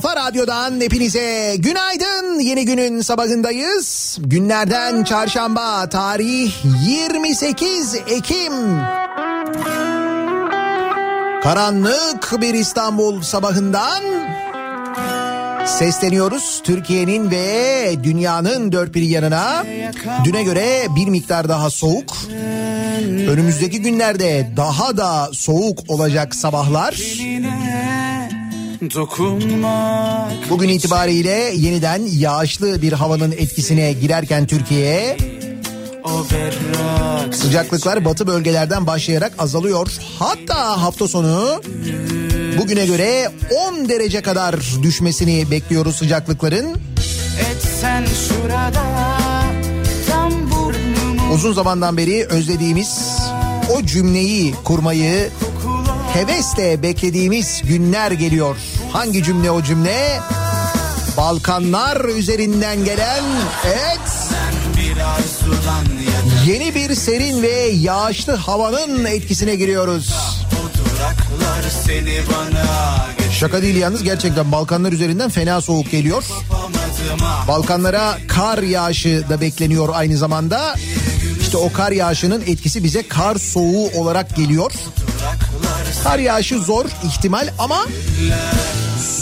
kafa radyodan hepinize günaydın. Yeni günün sabahındayız. Günlerden çarşamba, tarih 28 Ekim. Karanlık bir İstanbul sabahından sesleniyoruz Türkiye'nin ve dünyanın dört bir yanına. Düne göre bir miktar daha soğuk. Önümüzdeki günlerde daha da soğuk olacak sabahlar. Dokunmak Bugün itibariyle yeniden yağışlı bir havanın etkisine girerken Türkiye'ye sıcaklıklar batı bölgelerden başlayarak azalıyor. Hatta hafta sonu bugüne göre 10 derece kadar düşmesini bekliyoruz sıcaklıkların. etsen şurada tam burnumu Uzun zamandan beri özlediğimiz o cümleyi kurmayı hevesle beklediğimiz günler geliyor. Hangi cümle o cümle? Balkanlar üzerinden gelen evet yeni bir serin ve yağışlı havanın etkisine giriyoruz. Şaka değil yalnız gerçekten Balkanlar üzerinden fena soğuk geliyor. Balkanlara kar yağışı da bekleniyor aynı zamanda. İşte o kar yağışının etkisi bize kar soğuğu olarak geliyor. Kar yağışı zor ihtimal ama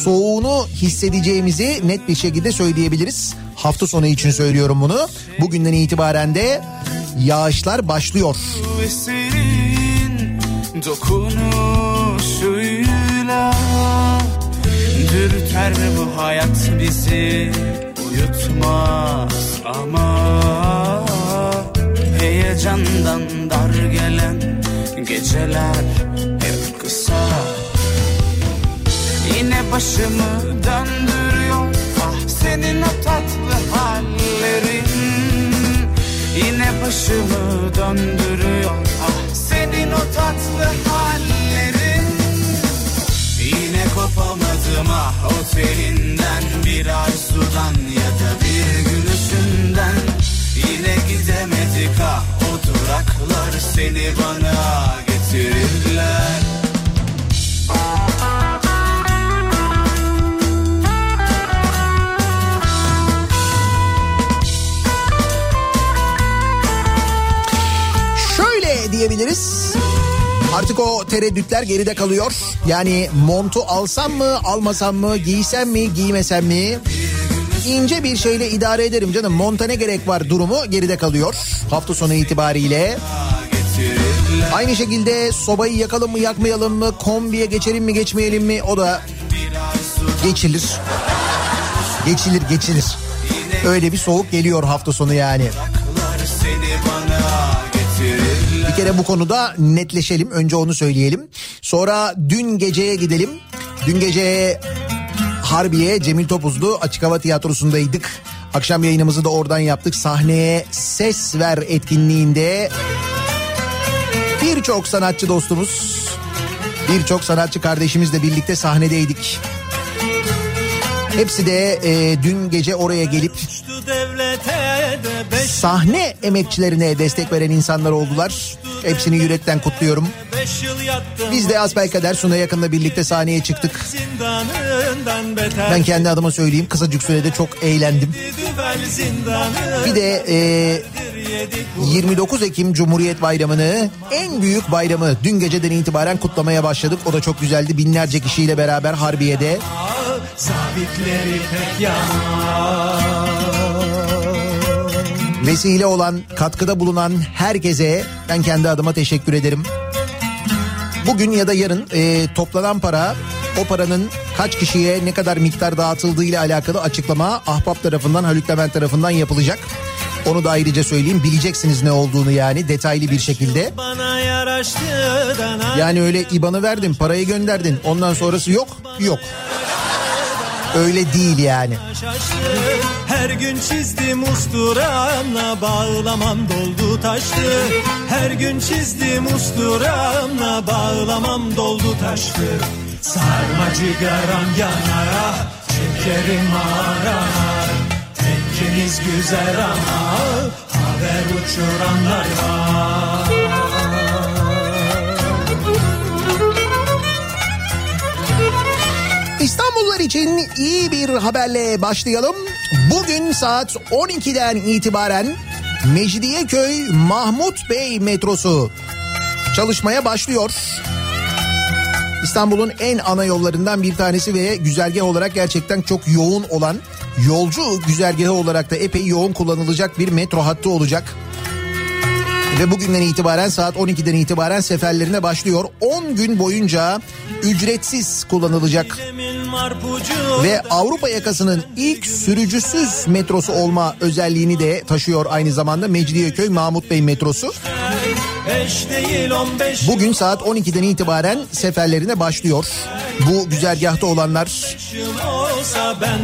soğuğunu hissedeceğimizi net bir şekilde söyleyebiliriz. Hafta sonu için söylüyorum bunu. Bugünden itibaren de yağışlar başlıyor. dokunuşuyla Dürter bu hayat bizi uyutmaz ama yandan dar gelen geceler kısa. Yine başımı döndürüyor. Ah senin o tatlı hallerin. Yine başımı döndürüyor. Ah senin o tatlı hallerin. Yine kopamadım ah o telinden bir arzudan ya da bir gülüşünden. Yine gidemedik ah o duraklar seni bana getirirler Şöyle diyebiliriz. Artık o tereddütler geride kalıyor. Yani montu alsam mı, almasam mı, giysem mi, giymesem mi? İnce bir şeyle idare ederim canım. Monta ne gerek var durumu geride kalıyor. Hafta sonu itibariyle. Aynı şekilde sobayı yakalım mı yakmayalım mı kombiye geçelim mi geçmeyelim mi o da geçilir. Geçilir geçilir. Öyle bir soğuk geliyor hafta sonu yani. Seni bana Bir kere bu konuda netleşelim. Önce onu söyleyelim. Sonra dün geceye gidelim. Dün gece Harbiye Cemil Topuzlu Açık Hava Tiyatrosu'ndaydık. Akşam yayınımızı da oradan yaptık. Sahneye Ses Ver etkinliğinde birçok sanatçı dostumuz, birçok sanatçı kardeşimizle birlikte sahnedeydik. Hepsi de e, dün gece oraya gelip sahne emekçilerine destek veren insanlar oldular. Hepsini yürekten kutluyorum. Biz de asbelkader Suna yakında birlikte sahneye çıktık. Ben kendi adıma söyleyeyim kısacık sürede çok eğlendim. Bir de e, 29 Ekim Cumhuriyet Bayramı'nı en büyük bayramı dün geceden itibaren kutlamaya başladık. O da çok güzeldi. Binlerce kişiyle beraber Harbiye'de. Sabitleri pek yanar. Vesile olan, katkıda bulunan herkese ben kendi adıma teşekkür ederim. Bugün ya da yarın e, toplanan para, o paranın kaç kişiye ne kadar miktar dağıtıldığı ile alakalı açıklama Ahbap tarafından, Haluk Levent tarafından yapılacak. Onu da ayrıca söyleyeyim. Bileceksiniz ne olduğunu yani detaylı bir şekilde. Yani öyle IBAN'ı verdin, parayı gönderdin. Ondan sonrası yok, yok. Öyle değil yani. Her gün çizdim usturamla bağlamam doldu taştı. Her gün çizdim usturamla bağlamam doldu taştı. Sarma cigaram yanar, çekerim arar. Tekkeniz güzel ama haber uçuranlar var. İstanbullular için iyi bir haberle başlayalım. Bugün saat 12'den itibaren Mecidiyeköy Mahmut Bey metrosu çalışmaya başlıyor. İstanbul'un en ana yollarından bir tanesi ve güzergah olarak gerçekten çok yoğun olan yolcu güzergahı olarak da epey yoğun kullanılacak bir metro hattı olacak. Ve bugünden itibaren saat 12'den itibaren seferlerine başlıyor. 10 gün boyunca ücretsiz kullanılacak. Ve Avrupa yakasının ilk sürücüsüz metrosu olma özelliğini de taşıyor aynı zamanda Mecidiyeköy Mahmut Bey metrosu. Bugün saat 12'den itibaren seferlerine başlıyor. Bu güzergahta olanlar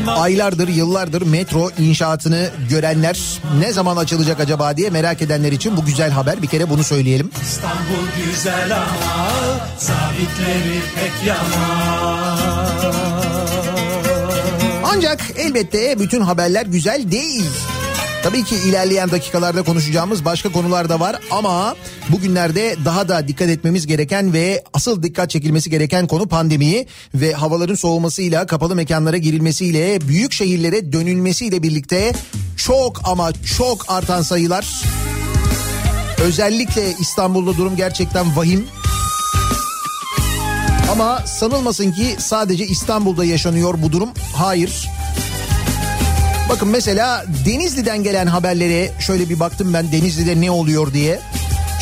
aylardır yıllardır metro inşaatını görenler ne zaman açılacak acaba diye merak edenler için bu güzel haber bir kere bunu söyleyelim. İstanbul güzel ama sabitleri pek yanar. Ancak elbette bütün haberler güzel değil. Tabii ki ilerleyen dakikalarda konuşacağımız başka konular da var ama bugünlerde daha da dikkat etmemiz gereken ve asıl dikkat çekilmesi gereken konu pandemi ve havaların soğumasıyla kapalı mekanlara girilmesiyle büyük şehirlere dönülmesiyle birlikte çok ama çok artan sayılar. Özellikle İstanbul'da durum gerçekten vahim. Ama sanılmasın ki sadece İstanbul'da yaşanıyor bu durum. Hayır. Bakın mesela Denizli'den gelen haberlere şöyle bir baktım ben Denizli'de ne oluyor diye.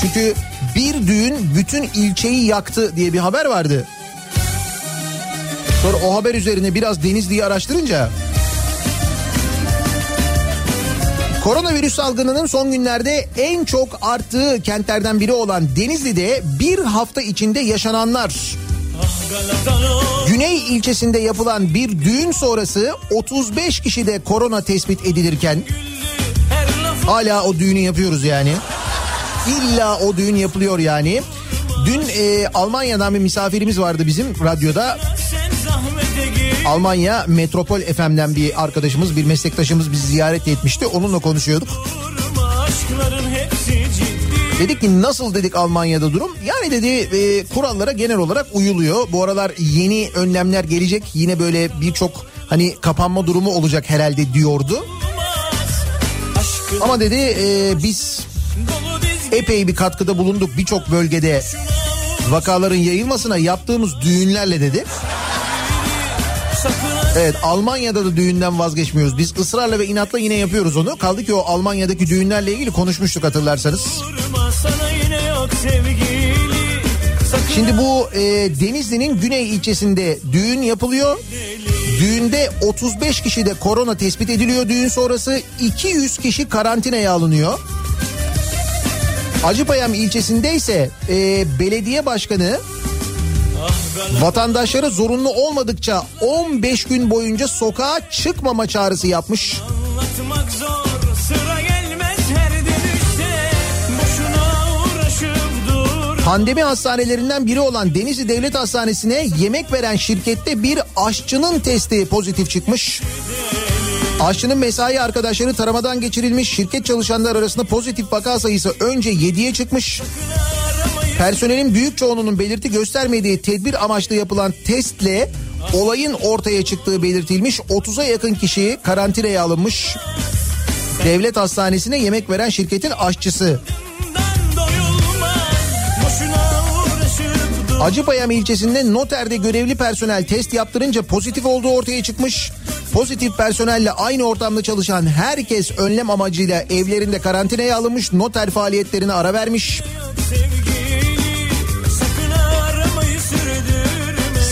Çünkü bir düğün bütün ilçeyi yaktı diye bir haber vardı. Sonra o haber üzerine biraz Denizli'yi araştırınca Koronavirüs salgınının son günlerde en çok arttığı kentlerden biri olan Denizli'de bir hafta içinde yaşananlar. Güney ilçesinde yapılan bir düğün sonrası 35 kişide korona tespit edilirken hala o düğünü yapıyoruz yani. İlla o düğün yapılıyor yani. Dün e, Almanya'dan bir misafirimiz vardı bizim radyoda. Almanya Metropol FM'den bir arkadaşımız, bir meslektaşımız bizi ziyaret etmişti. Onunla konuşuyorduk. Dedik ki nasıl dedik Almanya'da durum? Yani dedi e, kurallara genel olarak uyuluyor. Bu aralar yeni önlemler gelecek. Yine böyle birçok hani kapanma durumu olacak herhalde diyordu. Ama dedi e, biz epey bir katkıda bulunduk birçok bölgede vakaların yayılmasına yaptığımız düğünlerle dedi. Evet Almanya'da da düğünden vazgeçmiyoruz. Biz ısrarla ve inatla yine yapıyoruz onu. Kaldı ki o Almanya'daki düğünlerle ilgili konuşmuştuk hatırlarsanız. Şimdi bu e, Denizli'nin güney ilçesinde düğün yapılıyor. Düğünde 35 kişi de korona tespit ediliyor düğün sonrası 200 kişi karantinaya alınıyor. Acıpayam ilçesinde ise e, belediye başkanı vatandaşları zorunlu olmadıkça 15 gün boyunca sokağa çıkmama çağrısı yapmış. Zor, Pandemi hastanelerinden biri olan Denizli Devlet Hastanesi'ne yemek veren şirkette bir aşçının testi pozitif çıkmış. Aşçının mesai arkadaşları taramadan geçirilmiş. Şirket çalışanlar arasında pozitif vaka sayısı önce 7'ye çıkmış. Personelin büyük çoğunluğunun belirti göstermediği tedbir amaçlı yapılan testle olayın ortaya çıktığı belirtilmiş. 30'a yakın kişi karantinaya alınmış. Devlet hastanesine yemek veren şirketin aşçısı. Acıpayam ilçesinde noterde görevli personel test yaptırınca pozitif olduğu ortaya çıkmış. Pozitif personelle aynı ortamda çalışan herkes önlem amacıyla evlerinde karantinaya alınmış, noter faaliyetlerine ara vermiş.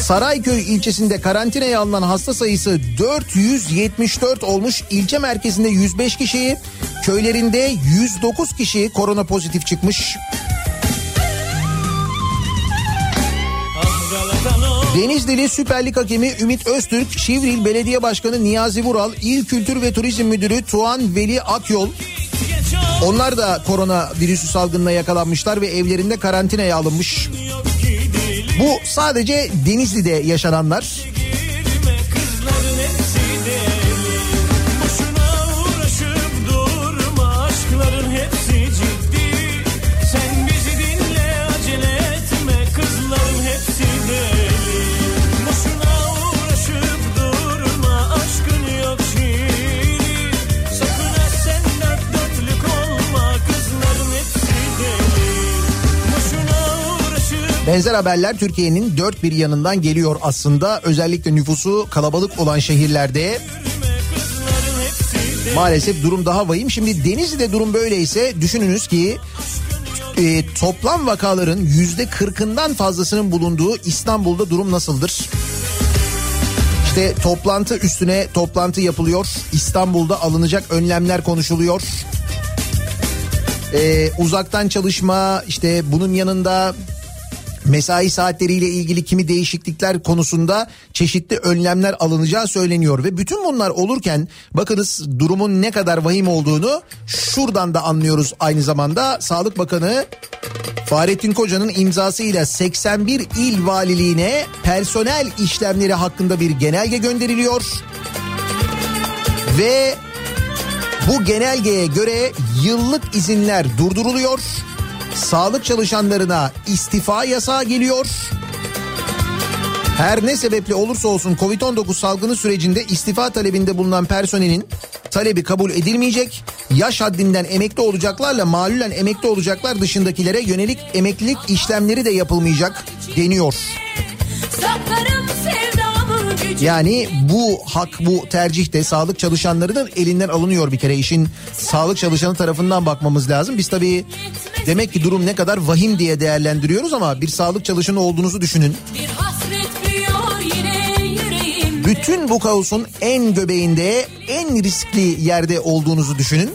Sarayköy ilçesinde karantinaya alınan hasta sayısı 474 olmuş. İlçe merkezinde 105 kişi, köylerinde 109 kişi korona pozitif çıkmış. Denizlili Süper Lig hakemi Ümit Öztürk, Şivril Belediye Başkanı Niyazi Vural, İl Kültür ve Turizm Müdürü Tuğan Veli Akyol onlar da korona virüsü salgınına yakalanmışlar ve evlerinde karantinaya alınmış. Bu sadece Denizli'de yaşananlar. Benzer haberler Türkiye'nin dört bir yanından geliyor aslında. Özellikle nüfusu kalabalık olan şehirlerde maalesef durum daha vahim. Şimdi Denizli'de durum böyleyse düşününüz ki e, toplam vakaların yüzde kırkından fazlasının bulunduğu İstanbul'da durum nasıldır? İşte toplantı üstüne toplantı yapılıyor. İstanbul'da alınacak önlemler konuşuluyor. Ee, uzaktan çalışma işte bunun yanında mesai saatleriyle ilgili kimi değişiklikler konusunda çeşitli önlemler alınacağı söyleniyor. Ve bütün bunlar olurken bakınız durumun ne kadar vahim olduğunu şuradan da anlıyoruz aynı zamanda. Sağlık Bakanı Fahrettin Koca'nın imzasıyla 81 il valiliğine personel işlemleri hakkında bir genelge gönderiliyor. Ve bu genelgeye göre yıllık izinler durduruluyor sağlık çalışanlarına istifa yasağı geliyor. Her ne sebeple olursa olsun Covid-19 salgını sürecinde istifa talebinde bulunan personelin talebi kabul edilmeyecek. Yaş haddinden emekli olacaklarla malulen emekli olacaklar dışındakilere yönelik emeklilik işlemleri de yapılmayacak deniyor. Yani bu hak bu tercih de sağlık çalışanlarının elinden alınıyor bir kere işin sağlık çalışanı tarafından bakmamız lazım. Biz tabii Demek ki durum ne kadar vahim diye değerlendiriyoruz ama bir sağlık çalışanı olduğunuzu düşünün. bütün bu kaosun en göbeğinde en riskli yerde olduğunuzu düşünün.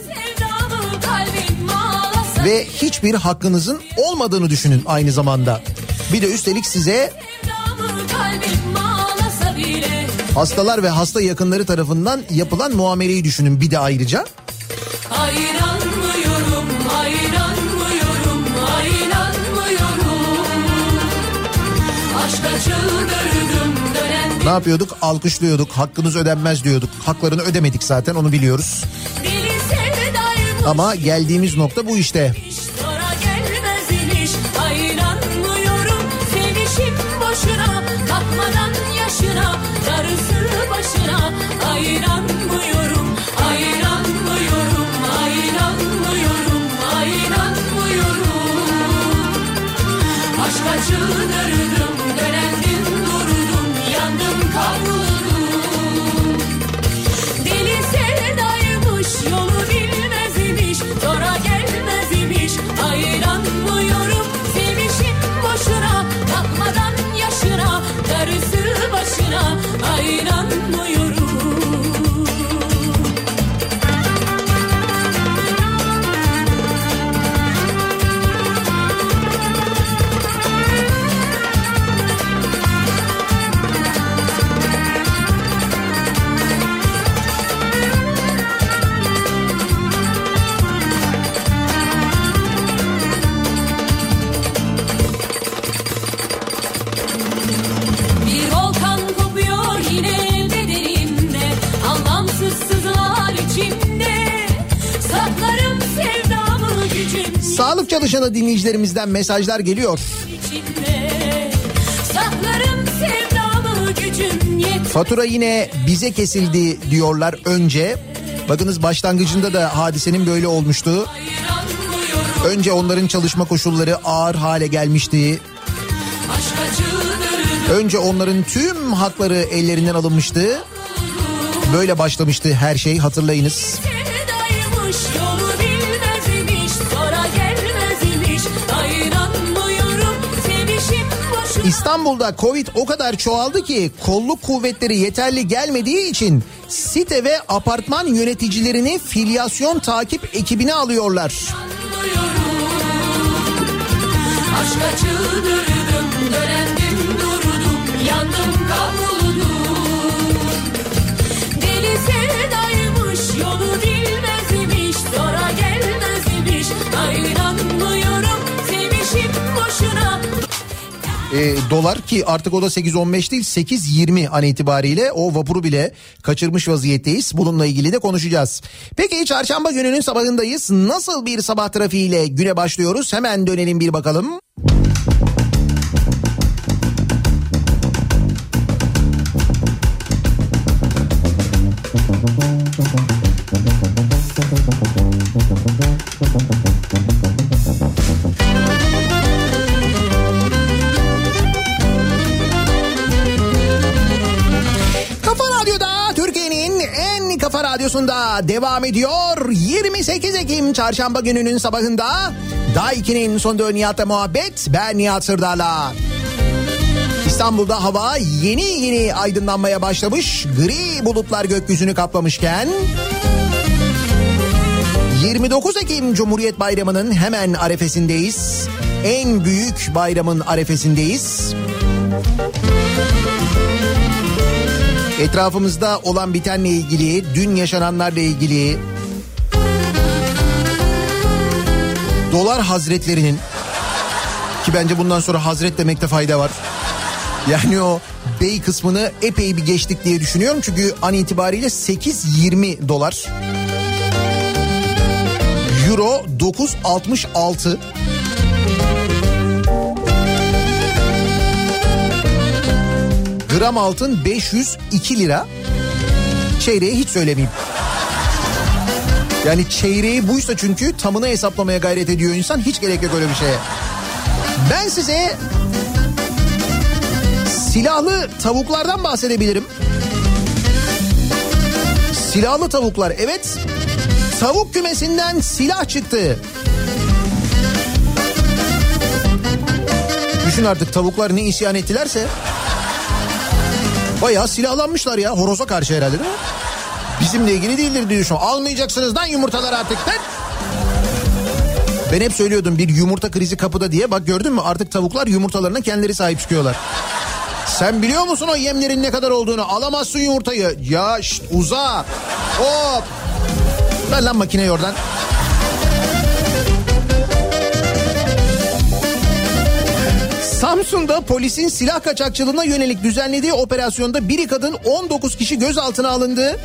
Ve hiçbir hakkınızın olmadığını düşünün aynı zamanda. Bir de üstelik size hastalar ve hasta yakınları tarafından yapılan muameleyi düşünün bir de ayrıca. Ayranmıyorum, ayranmıyorum, ayranmıyorum Aşka çıldırdım dönen Ne yapıyorduk? Alkışlıyorduk, hakkınız ödenmez diyorduk. Haklarını ödemedik zaten onu biliyoruz. Ama geldiğimiz nokta bu işte. Çalışanı dinleyicilerimizden mesajlar geliyor. Fatura yine bize kesildi diyorlar önce. Bakınız başlangıcında da hadisenin böyle olmuştu. Önce onların çalışma koşulları ağır hale gelmişti. Önce onların tüm hakları ellerinden alınmıştı. Böyle başlamıştı her şey hatırlayınız. Sevdaymış İstanbul'da Covid o kadar çoğaldı ki kolluk kuvvetleri yeterli gelmediği için site ve apartman yöneticilerini filyasyon takip ekibine alıyorlar. Aşka çıldırdım, dönendim durdum, yandım kavruldum. Deli sevdaymış, yolu bilmez imiş, sonra gelmez imiş. Ayranmıyorum, sevişim boşuna. E, dolar ki artık o da 8.15 değil 8.20 an itibariyle o vapuru bile kaçırmış vaziyetteyiz. Bununla ilgili de konuşacağız. Peki çarşamba gününün sabahındayız. Nasıl bir sabah trafiğiyle güne başlıyoruz? Hemen dönelim bir bakalım. Kafa radyosunda devam ediyor. 28 Ekim çarşamba gününün sabahında Daiki'nin sonunda Nihat'la muhabbet ben Nihat Sırdar'la. İstanbul'da hava yeni yeni aydınlanmaya başlamış. Gri bulutlar gökyüzünü kaplamışken 29 Ekim Cumhuriyet Bayramı'nın hemen arefesindeyiz. En büyük bayramın arefesindeyiz. Etrafımızda olan bitenle ilgili, dün yaşananlarla ilgili dolar hazretlerinin ki bence bundan sonra hazret demekte fayda var. Yani o bey kısmını epey bir geçtik diye düşünüyorum. Çünkü an itibariyle 8.20 dolar. Euro 9.66. Gram altın 502 lira. Çeyreği hiç söylemeyeyim. Yani çeyreği buysa çünkü tamını hesaplamaya gayret ediyor insan. Hiç gerek yok öyle bir şeye. Ben size silahlı tavuklardan bahsedebilirim. Silahlı tavuklar evet. Tavuk kümesinden silah çıktı. Düşün artık tavuklar ne isyan ettilerse. Bayağı silahlanmışlar ya horoza karşı herhalde değil mi? Bizimle ilgili değildir diyor şu. Almayacaksınız lan yumurtalar artık. Lan. Ben hep söylüyordum bir yumurta krizi kapıda diye. Bak gördün mü artık tavuklar yumurtalarına kendileri sahip çıkıyorlar. Sen biliyor musun o yemlerin ne kadar olduğunu? Alamazsın yumurtayı. Ya şşt, uza. Hop. Ver lan makineyi oradan. Samsun'da polisin silah kaçakçılığına yönelik düzenlediği operasyonda biri kadın 19 kişi gözaltına alındı.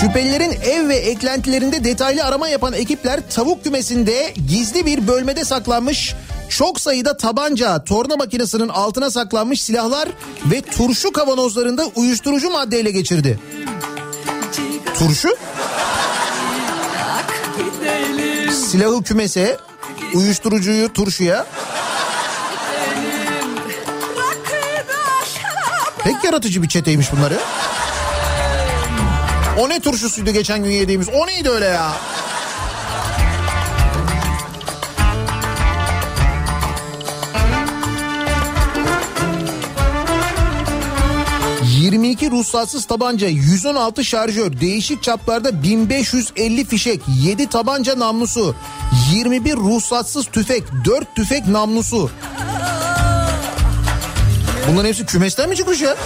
Şüphelilerin ev ve eklentilerinde detaylı arama yapan ekipler tavuk kümesinde gizli bir bölmede saklanmış çok sayıda tabanca, torna makinesinin altına saklanmış silahlar ve turşu kavanozlarında uyuşturucu maddeyle geçirdi. Turşu? Silahı kümese, uyuşturucuyu turşuya. Pek yaratıcı bir çeteymiş bunları. O ne turşusuydu geçen gün yediğimiz? O neydi öyle ya? ...22 ruhsatsız tabanca, 116 şarjör, değişik çaplarda 1550 fişek, 7 tabanca namlusu, 21 ruhsatsız tüfek, 4 tüfek namlusu. Bunların hepsi kümesten mi çıkmış ya?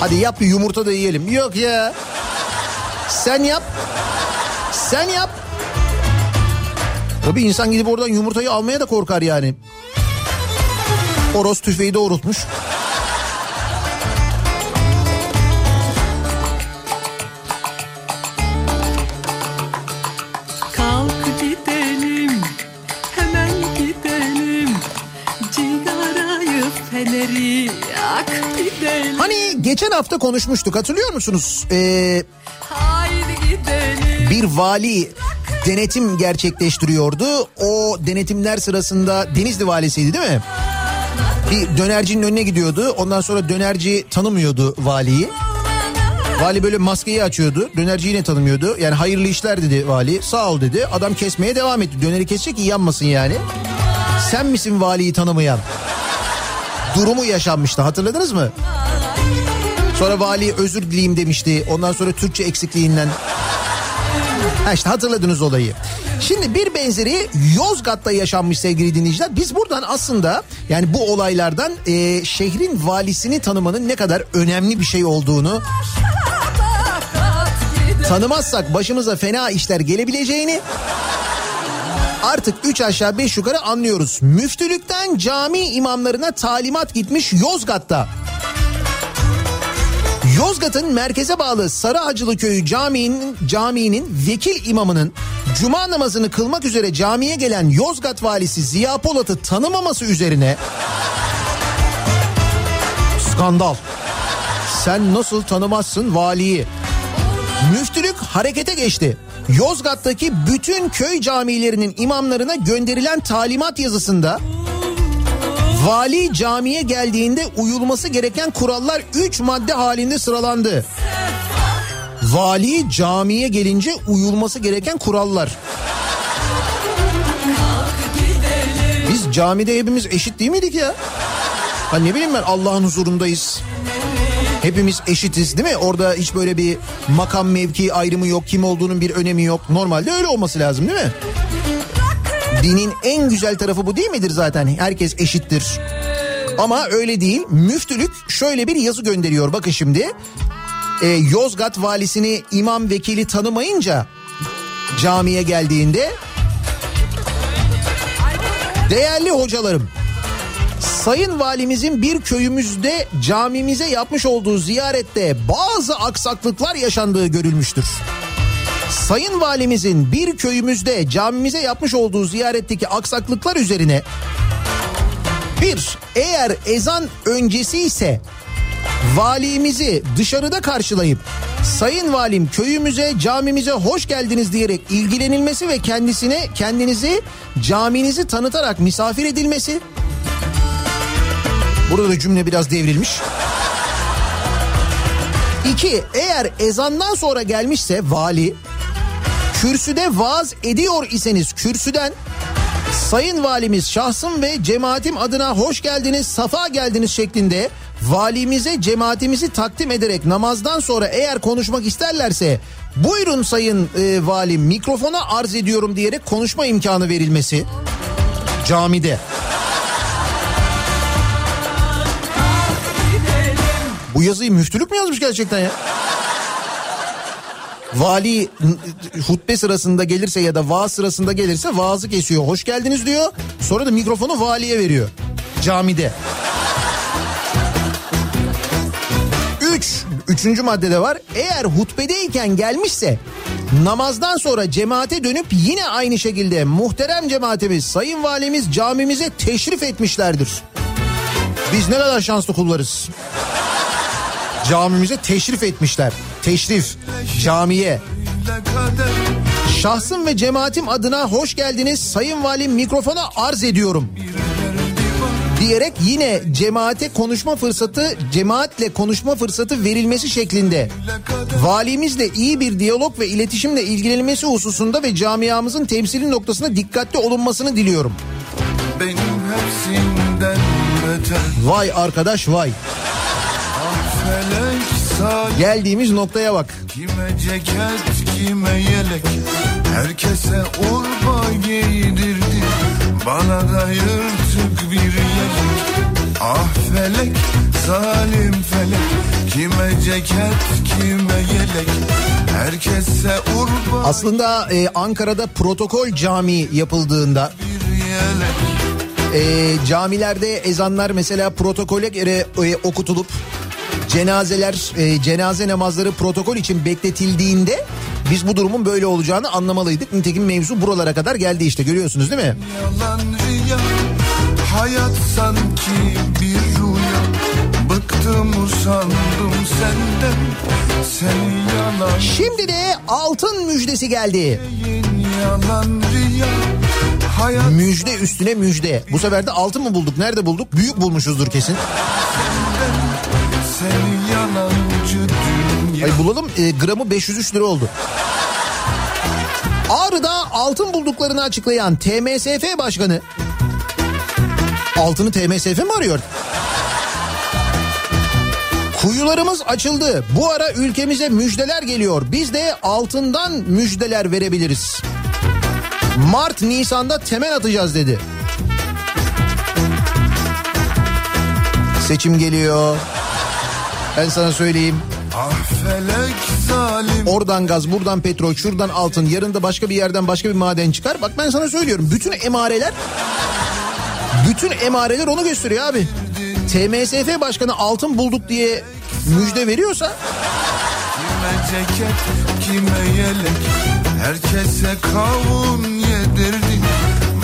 Hadi yap bir yumurta da yiyelim. Yok ya. Sen yap. Sen yap. Tabii insan gidip oradan yumurtayı almaya da korkar yani. Horoz tüfeği doğrultmuş. Hani geçen hafta konuşmuştuk hatırlıyor musunuz? Ee. Bir vali denetim gerçekleştiriyordu. O denetimler sırasında Denizli valisiydi değil mi? Bir dönercinin önüne gidiyordu. Ondan sonra dönerci tanımıyordu valiyi. Vali böyle maskeyi açıyordu. Dönerci yine tanımıyordu. Yani hayırlı işler dedi vali. Sağ ol dedi. Adam kesmeye devam etti. Döneri kesecek ki yanmasın yani. Sen misin valiyi tanımayan? Durumu yaşanmıştı hatırladınız mı? Sonra vali özür dileyim demişti. Ondan sonra Türkçe eksikliğinden. Ha işte hatırladınız olayı. Şimdi bir benzeri Yozgat'ta yaşanmış sevgili dinleyiciler. Biz buradan aslında yani bu olaylardan e, şehrin valisini tanımanın ne kadar önemli bir şey olduğunu tanımazsak başımıza fena işler gelebileceğini artık 3 aşağı 5 yukarı anlıyoruz. Müftülükten cami imamlarına talimat gitmiş Yozgat'ta. Yozgat'ın merkeze bağlı Sarıhacılı Köyü Camii'nin caminin vekil imamının cuma namazını kılmak üzere camiye gelen Yozgat valisi Ziya Polat'ı tanımaması üzerine skandal. Sen nasıl tanımazsın valiyi? Müftülük harekete geçti. Yozgat'taki bütün köy camilerinin imamlarına gönderilen talimat yazısında Vali camiye geldiğinde uyulması gereken kurallar 3 madde halinde sıralandı. Vali camiye gelince uyulması gereken kurallar. Biz camide hepimiz eşit değil miydik ya? Ha ne bileyim ben Allah'ın huzurundayız. Hepimiz eşitiz değil mi? Orada hiç böyle bir makam mevki ayrımı yok. Kim olduğunun bir önemi yok. Normalde öyle olması lazım değil mi? Dinin en güzel tarafı bu değil midir zaten? Herkes eşittir. Ama öyle değil. Müftülük şöyle bir yazı gönderiyor. Bakın şimdi. Ee, Yozgat valisini imam vekili tanımayınca camiye geldiğinde değerli hocalarım Sayın valimizin bir köyümüzde camimize yapmış olduğu ziyarette bazı aksaklıklar yaşandığı görülmüştür. Sayın Valimizin bir köyümüzde camimize yapmış olduğu ziyaretteki aksaklıklar üzerine bir, eğer ezan öncesi ise valimizi dışarıda karşılayıp Sayın Valim köyümüze camimize hoş geldiniz diyerek ilgilenilmesi ve kendisine kendinizi caminizi tanıtarak misafir edilmesi. Burada da cümle biraz devrilmiş. İki, eğer ezandan sonra gelmişse vali kürsüde vaaz ediyor iseniz kürsüden Sayın Valimiz şahsım ve cemaatim adına hoş geldiniz, safa geldiniz şeklinde valimize cemaatimizi takdim ederek namazdan sonra eğer konuşmak isterlerse buyurun sayın e, valim mikrofona arz ediyorum diyerek konuşma imkanı verilmesi camide. Bu yazıyı müftülük mü yazmış gerçekten ya? Vali hutbe sırasında gelirse ya da vaaz sırasında gelirse vaazı kesiyor. Hoş geldiniz diyor. Sonra da mikrofonu valiye veriyor. Camide. Üç, üçüncü maddede var. Eğer hutbedeyken gelmişse namazdan sonra cemaate dönüp yine aynı şekilde muhterem cemaatimiz, sayın valimiz camimize teşrif etmişlerdir. Biz ne kadar şanslı kullarız. Camimize teşrif etmişler. Teşrif camiye. Şahsım ve cemaatim adına hoş geldiniz. Sayın Valim mikrofona arz ediyorum. Diyerek yine cemaate konuşma fırsatı, cemaatle konuşma fırsatı verilmesi şeklinde. Valimizle iyi bir diyalog ve iletişimle ilgilenilmesi hususunda ve camiamızın temsili noktasında dikkatli olunmasını diliyorum. Benim hepsinden beter Vay arkadaş vay. Geldiğimiz noktaya bak. Kime ceket kime yelek? Herkese urba giydirdi. Bana da yırtık bir yelek. Ah felek zalim felek. Kime ceket kime yelek? Herkese urba Aslında e, Ankara'da protokol cami yapıldığında e, camilerde ezanlar mesela protokole göre e, okutulup cenazeler e, cenaze namazları protokol için bekletildiğinde biz bu durumun böyle olacağını anlamalıydık. Nitekim mevzu buralara kadar geldi işte görüyorsunuz değil mi? Yalan rüya Hayat sanki bir rüya Bıktım usandım senden Sen yalan Şimdi de altın müjdesi geldi. yalan rüya Hayat Müjde üstüne müjde. Bu sefer de altın mı bulduk? Nerede bulduk? Büyük bulmuşuzdur kesin. Ay bulalım e, gramı 503 lira oldu. Ağrı'da altın bulduklarını açıklayan TMSF Başkanı altını TMSF mi arıyor? Kuyularımız açıldı. Bu ara ülkemize müjdeler geliyor. Biz de altından müjdeler verebiliriz. Mart Nisan'da temel atacağız dedi. Seçim geliyor. Ben sana söyleyeyim. Ah Oradan gaz, buradan petrol, şuradan altın, yarın da başka bir yerden başka bir maden çıkar. Bak ben sana söylüyorum. Bütün emareler bütün emareler onu gösteriyor abi. TMSF Başkanı altın bulduk diye müjde veriyorsa Kime ceket kime yelek Herkese kavun yedirdin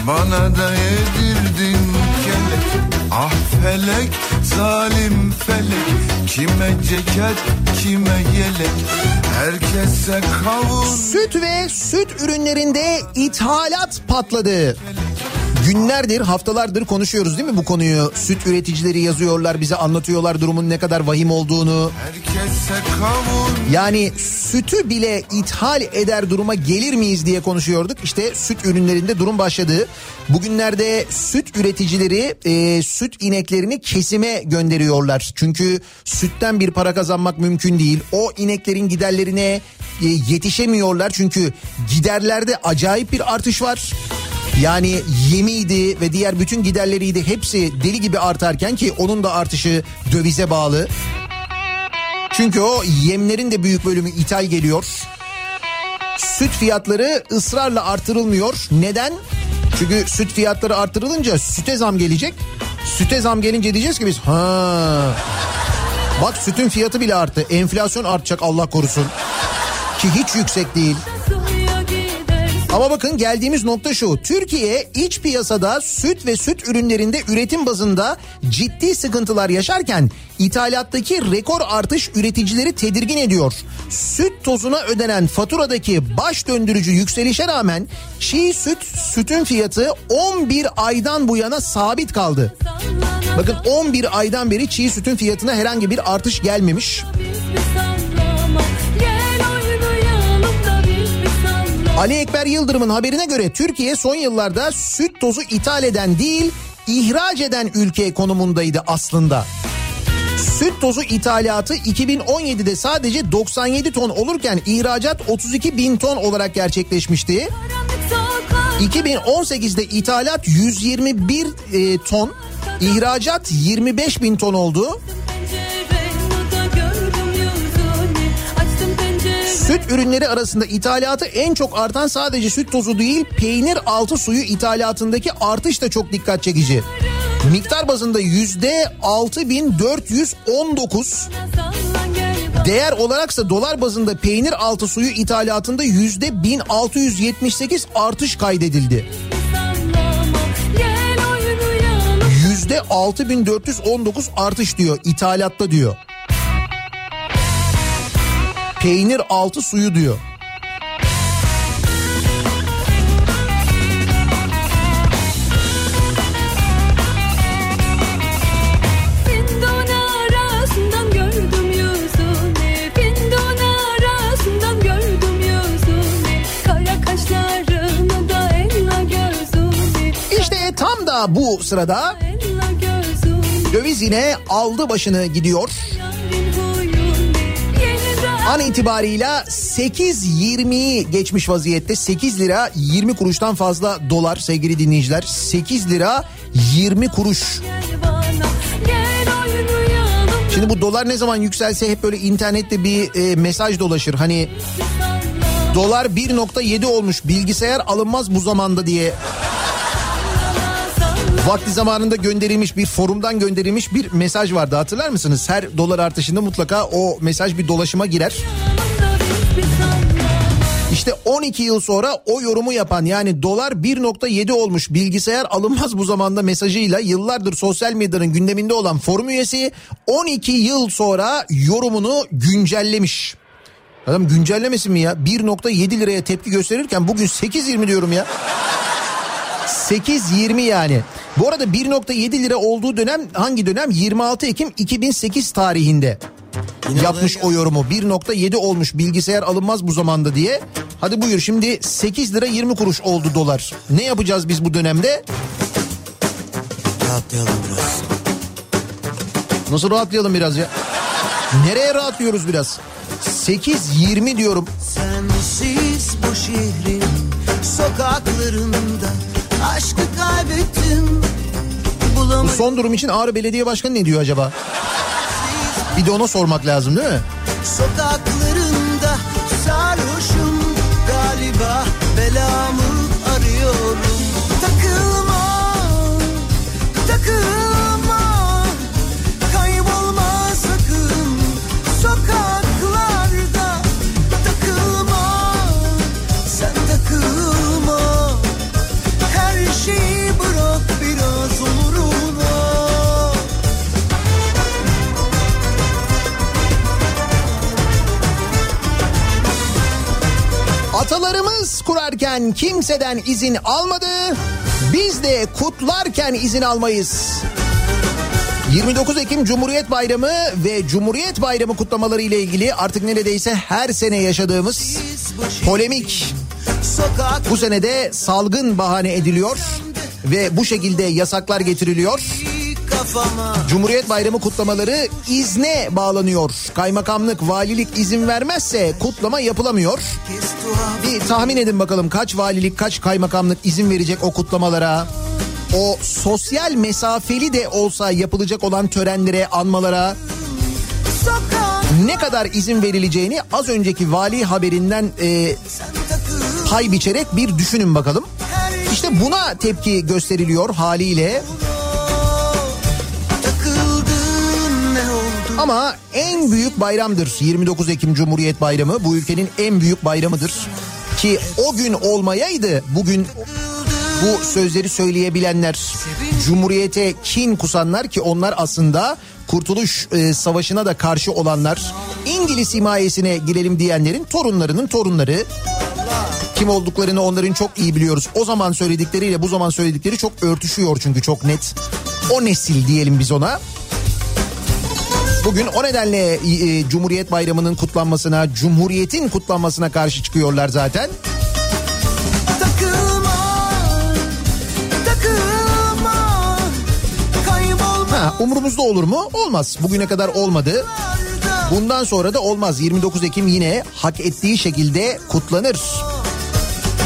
Bana da yedirdin kelek Ah felek zalim felek Kime ceket kime yelek Herkese kavun süt ve süt ürünlerinde ithalat patladı. Günlerdir, haftalardır konuşuyoruz değil mi bu konuyu? Süt üreticileri yazıyorlar, bize anlatıyorlar durumun ne kadar vahim olduğunu. Yani sütü bile ithal eder duruma gelir miyiz diye konuşuyorduk. İşte süt ürünlerinde durum başladı. Bugünlerde süt üreticileri e, süt ineklerini kesime gönderiyorlar. Çünkü sütten bir para kazanmak mümkün değil. O ineklerin giderlerine e, yetişemiyorlar. Çünkü giderlerde acayip bir artış var. Yani yemiydi ve diğer bütün giderleriydi hepsi deli gibi artarken ki onun da artışı dövize bağlı. Çünkü o yemlerin de büyük bölümü ithal geliyor. Süt fiyatları ısrarla artırılmıyor. Neden? Çünkü süt fiyatları artırılınca süte zam gelecek. Süte zam gelince diyeceğiz ki biz ha bak sütün fiyatı bile arttı. Enflasyon artacak Allah korusun. Ki hiç yüksek değil. Ama bakın geldiğimiz nokta şu. Türkiye iç piyasada süt ve süt ürünlerinde üretim bazında ciddi sıkıntılar yaşarken ithalattaki rekor artış üreticileri tedirgin ediyor. Süt tozuna ödenen faturadaki baş döndürücü yükselişe rağmen çiğ süt sütün fiyatı 11 aydan bu yana sabit kaldı. Bakın 11 aydan beri çiğ sütün fiyatına herhangi bir artış gelmemiş. Biz Ali Ekber Yıldırım'ın haberine göre Türkiye son yıllarda süt tozu ithal eden değil ihraç eden ülke konumundaydı aslında. Süt tozu ithalatı 2017'de sadece 97 ton olurken ihracat 32 bin ton olarak gerçekleşmişti. 2018'de ithalat 121 e, ton, ihracat 25 bin ton oldu. Süt ürünleri arasında ithalatı en çok artan sadece süt tozu değil peynir altı suyu ithalatındaki artış da çok dikkat çekici. Miktar bazında yüzde 6419 Değer olaraksa dolar bazında peynir altı suyu ithalatında yüzde 1678 artış kaydedildi. Yüzde 6419 artış diyor ithalatta diyor. Peynir altı suyu diyor. İşte tam da bu sırada döviz yine aldı başını gidiyor. An itibarıyla 8.20'yi geçmiş vaziyette. 8 lira 20 kuruştan fazla dolar sevgili dinleyiciler. 8 lira 20 kuruş. Şimdi bu dolar ne zaman yükselse hep böyle internette bir e, mesaj dolaşır. Hani dolar 1.7 olmuş. Bilgisayar alınmaz bu zamanda diye vakti zamanında gönderilmiş bir forumdan gönderilmiş bir mesaj vardı hatırlar mısınız? Her dolar artışında mutlaka o mesaj bir dolaşıma girer. İşte 12 yıl sonra o yorumu yapan yani dolar 1.7 olmuş bilgisayar alınmaz bu zamanda mesajıyla yıllardır sosyal medyanın gündeminde olan forum üyesi 12 yıl sonra yorumunu güncellemiş. Adam güncellemesin mi ya? 1.7 liraya tepki gösterirken bugün 8.20 diyorum ya. 8.20 yani. Bu arada 1.7 lira olduğu dönem hangi dönem? 26 Ekim 2008 tarihinde yapmış o yorumu. 1.7 olmuş bilgisayar alınmaz bu zamanda diye. Hadi buyur şimdi 8 lira 20 kuruş oldu dolar. Ne yapacağız biz bu dönemde? Rahatlayalım biraz. Nasıl rahatlayalım biraz ya? Nereye rahatlıyoruz biraz? 8.20 diyorum. Sensiz bu şehrin sokaklarında aşkı kaybettim. Bu son durum için Ağrı Belediye Başkanı ne diyor acaba? Bir de ona sormak lazım değil mi? sokaklarında sarhoşum galiba belamı arıyorum. Takılma, takılma, Kurarken kimseden izin almadı. Biz de kutlarken izin almayız. 29 Ekim Cumhuriyet Bayramı ve Cumhuriyet Bayramı kutlamaları ile ilgili artık neredeyse her sene yaşadığımız polemik bu senede salgın bahane ediliyor ve bu şekilde yasaklar getiriliyor. Kafama Cumhuriyet Bayramı kutlamaları izne bağlanıyor. Kaymakamlık, valilik izin vermezse kutlama yapılamıyor. Bir tahmin edin bakalım kaç valilik, kaç kaymakamlık izin verecek o kutlamalara? O sosyal mesafeli de olsa yapılacak olan törenlere, anmalara ne kadar izin verileceğini az önceki vali haberinden e, pay biçerek bir düşünün bakalım. İşte buna tepki gösteriliyor haliyle. Ama en büyük bayramdır 29 Ekim Cumhuriyet Bayramı. Bu ülkenin en büyük bayramıdır. Ki o gün olmayaydı bugün bu sözleri söyleyebilenler, Cumhuriyete kin kusanlar ki onlar aslında Kurtuluş e, Savaşı'na da karşı olanlar, İngiliz himayesine girelim diyenlerin torunlarının torunları. Kim olduklarını onların çok iyi biliyoruz. O zaman söyledikleriyle bu zaman söyledikleri çok örtüşüyor çünkü çok net. O nesil diyelim biz ona. Bugün o nedenle e, e, Cumhuriyet Bayramı'nın kutlanmasına, Cumhuriyet'in kutlanmasına karşı çıkıyorlar zaten. Ha, umurumuzda olur mu? Olmaz. Bugüne kadar olmadı. Bundan sonra da olmaz. 29 Ekim yine hak ettiği şekilde kutlanır.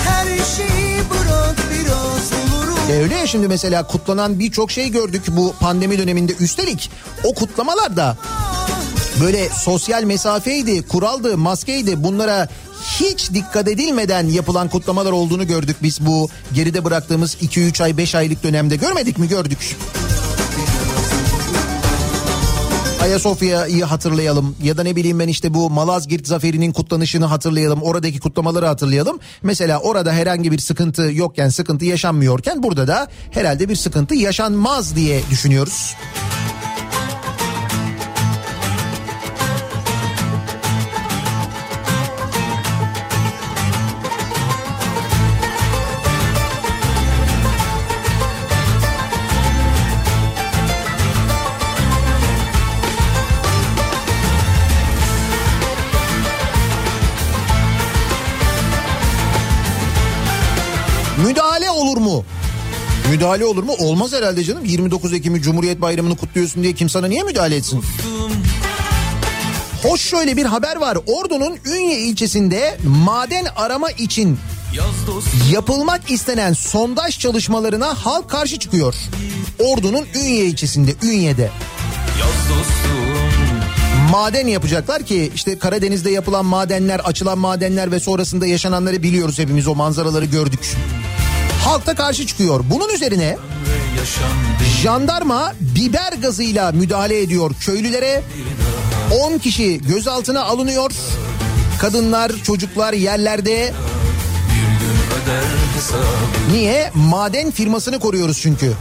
Her şeyi bırak. E öyle ya şimdi mesela kutlanan birçok şey gördük bu pandemi döneminde. Üstelik o kutlamalar da böyle sosyal mesafeydi, kuraldı, maskeydi bunlara hiç dikkat edilmeden yapılan kutlamalar olduğunu gördük biz bu geride bıraktığımız 2-3 ay 5 aylık dönemde görmedik mi gördük. Ayasofya'yı hatırlayalım ya da ne bileyim ben işte bu Malazgirt zaferinin kutlanışını hatırlayalım. Oradaki kutlamaları hatırlayalım. Mesela orada herhangi bir sıkıntı yokken, sıkıntı yaşanmıyorken burada da herhalde bir sıkıntı yaşanmaz diye düşünüyoruz. Müdahale olur mu? Olmaz herhalde canım. 29 Ekim'i Cumhuriyet Bayramı'nı kutluyorsun diye kim sana niye müdahale etsin? Hoş şöyle bir haber var. Ordu'nun Ünye ilçesinde maden arama için yapılmak istenen sondaj çalışmalarına halk karşı çıkıyor. Ordu'nun Ünye ilçesinde, Ünye'de. Maden yapacaklar ki işte Karadeniz'de yapılan madenler, açılan madenler ve sonrasında yaşananları biliyoruz hepimiz o manzaraları gördük. Halk da karşı çıkıyor. Bunun üzerine jandarma biber gazıyla müdahale ediyor köylülere. 10 kişi gözaltına alınıyor. Kadınlar, çocuklar yerlerde. Niye? Maden firmasını koruyoruz çünkü.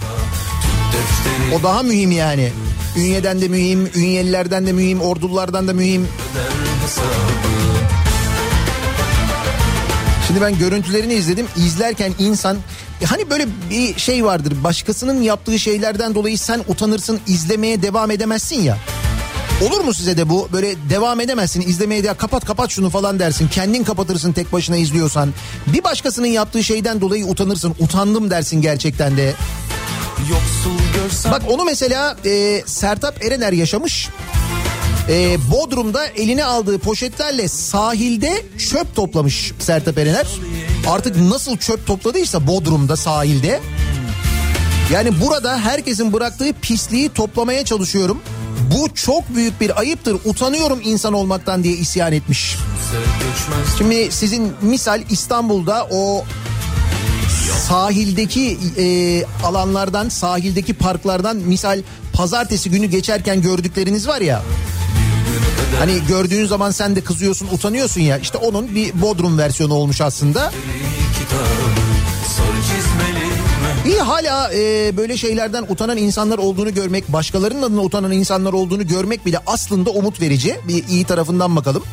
O daha mühim yani. Ünye'den de mühim, Ünyelilerden de mühim, Ordulardan da mühim. Şimdi ben görüntülerini izledim. İzlerken insan hani böyle bir şey vardır. Başkasının yaptığı şeylerden dolayı sen utanırsın, izlemeye devam edemezsin ya. Olur mu size de bu? Böyle devam edemezsin izlemeye de kapat kapat şunu falan dersin. Kendin kapatırsın tek başına izliyorsan. Bir başkasının yaptığı şeyden dolayı utanırsın. Utandım dersin gerçekten de. Bak onu mesela e, Sertap Erener yaşamış. E, Bodrum'da eline aldığı poşetlerle sahilde çöp toplamış Sertap Erener. Artık nasıl çöp topladıysa Bodrum'da sahilde. Yani burada herkesin bıraktığı pisliği toplamaya çalışıyorum. Bu çok büyük bir ayıptır. Utanıyorum insan olmaktan diye isyan etmiş. Şimdi sizin misal İstanbul'da o sahildeki e, alanlardan, sahildeki parklardan misal pazartesi günü geçerken gördükleriniz var ya. Hani gördüğün zaman sen de kızıyorsun, utanıyorsun ya. İşte onun bir Bodrum versiyonu olmuş aslında. İyi hala e, böyle şeylerden utanan insanlar olduğunu görmek, başkalarının adına utanan insanlar olduğunu görmek bile aslında umut verici. Bir iyi tarafından bakalım.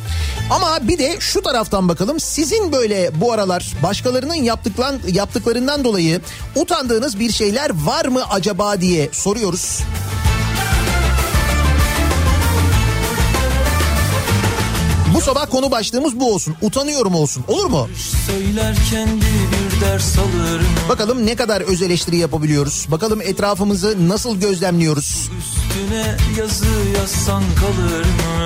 Ama bir de şu taraftan bakalım. Sizin böyle bu aralar başkalarının yaptıklan, yaptıklarından dolayı utandığınız bir şeyler var mı acaba diye soruyoruz. Bu sabah konu başlığımız bu olsun. Utanıyorum olsun. Olur mu? Bakalım ne kadar öz eleştiri yapabiliyoruz. Bakalım etrafımızı nasıl gözlemliyoruz.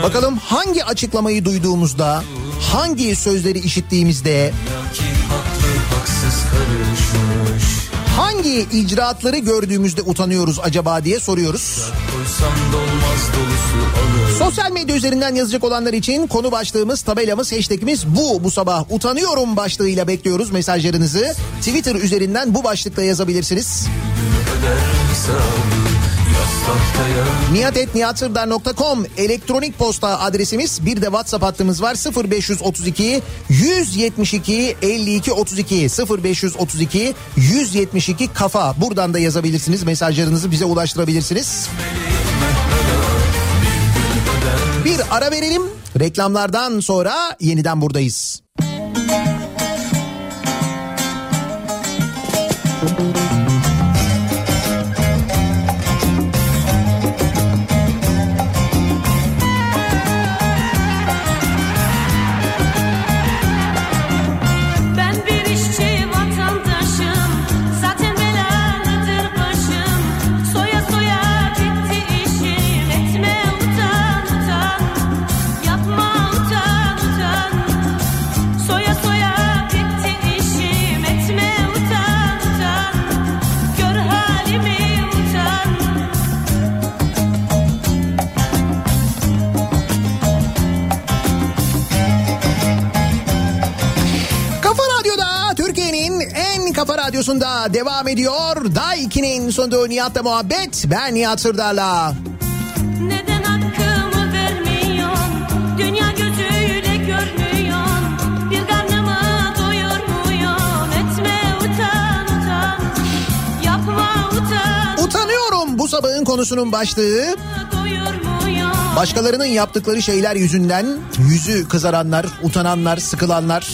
Bakalım hangi açıklamayı duyduğumuzda, hangi sözleri işittiğimizde, haklı haksız karışmış hangi icraatları gördüğümüzde utanıyoruz acaba diye soruyoruz. Sosyal medya üzerinden yazacak olanlar için konu başlığımız, tabelamız, hashtagimiz bu. Bu sabah utanıyorum başlığıyla bekliyoruz mesajlarınızı. Twitter üzerinden bu başlıkla yazabilirsiniz. Öder niyatetniyatsırdar.com elektronik posta adresimiz. Bir de WhatsApp hattımız var. 0532 172 52 32 0532 172 kafa. Buradan da yazabilirsiniz. Mesajlarınızı bize ulaştırabilirsiniz. Bir ara verelim. Reklamlardan sonra yeniden buradayız. Ben Kafa Radyosu'nda devam ediyor. Day 2'nin sonunda Nihat'la muhabbet. Ben Nihat Sırdar'la. Neden hakkımı vermiyorsun? Dünya gözüyle görmüyorsun. Bir karnımı doyurmuyorsun. Etme utan utan. Yapma utan. Utanıyorum bu sabahın konusunun başlığı. Başkalarının yaptıkları şeyler yüzünden yüzü kızaranlar, utananlar, sıkılanlar.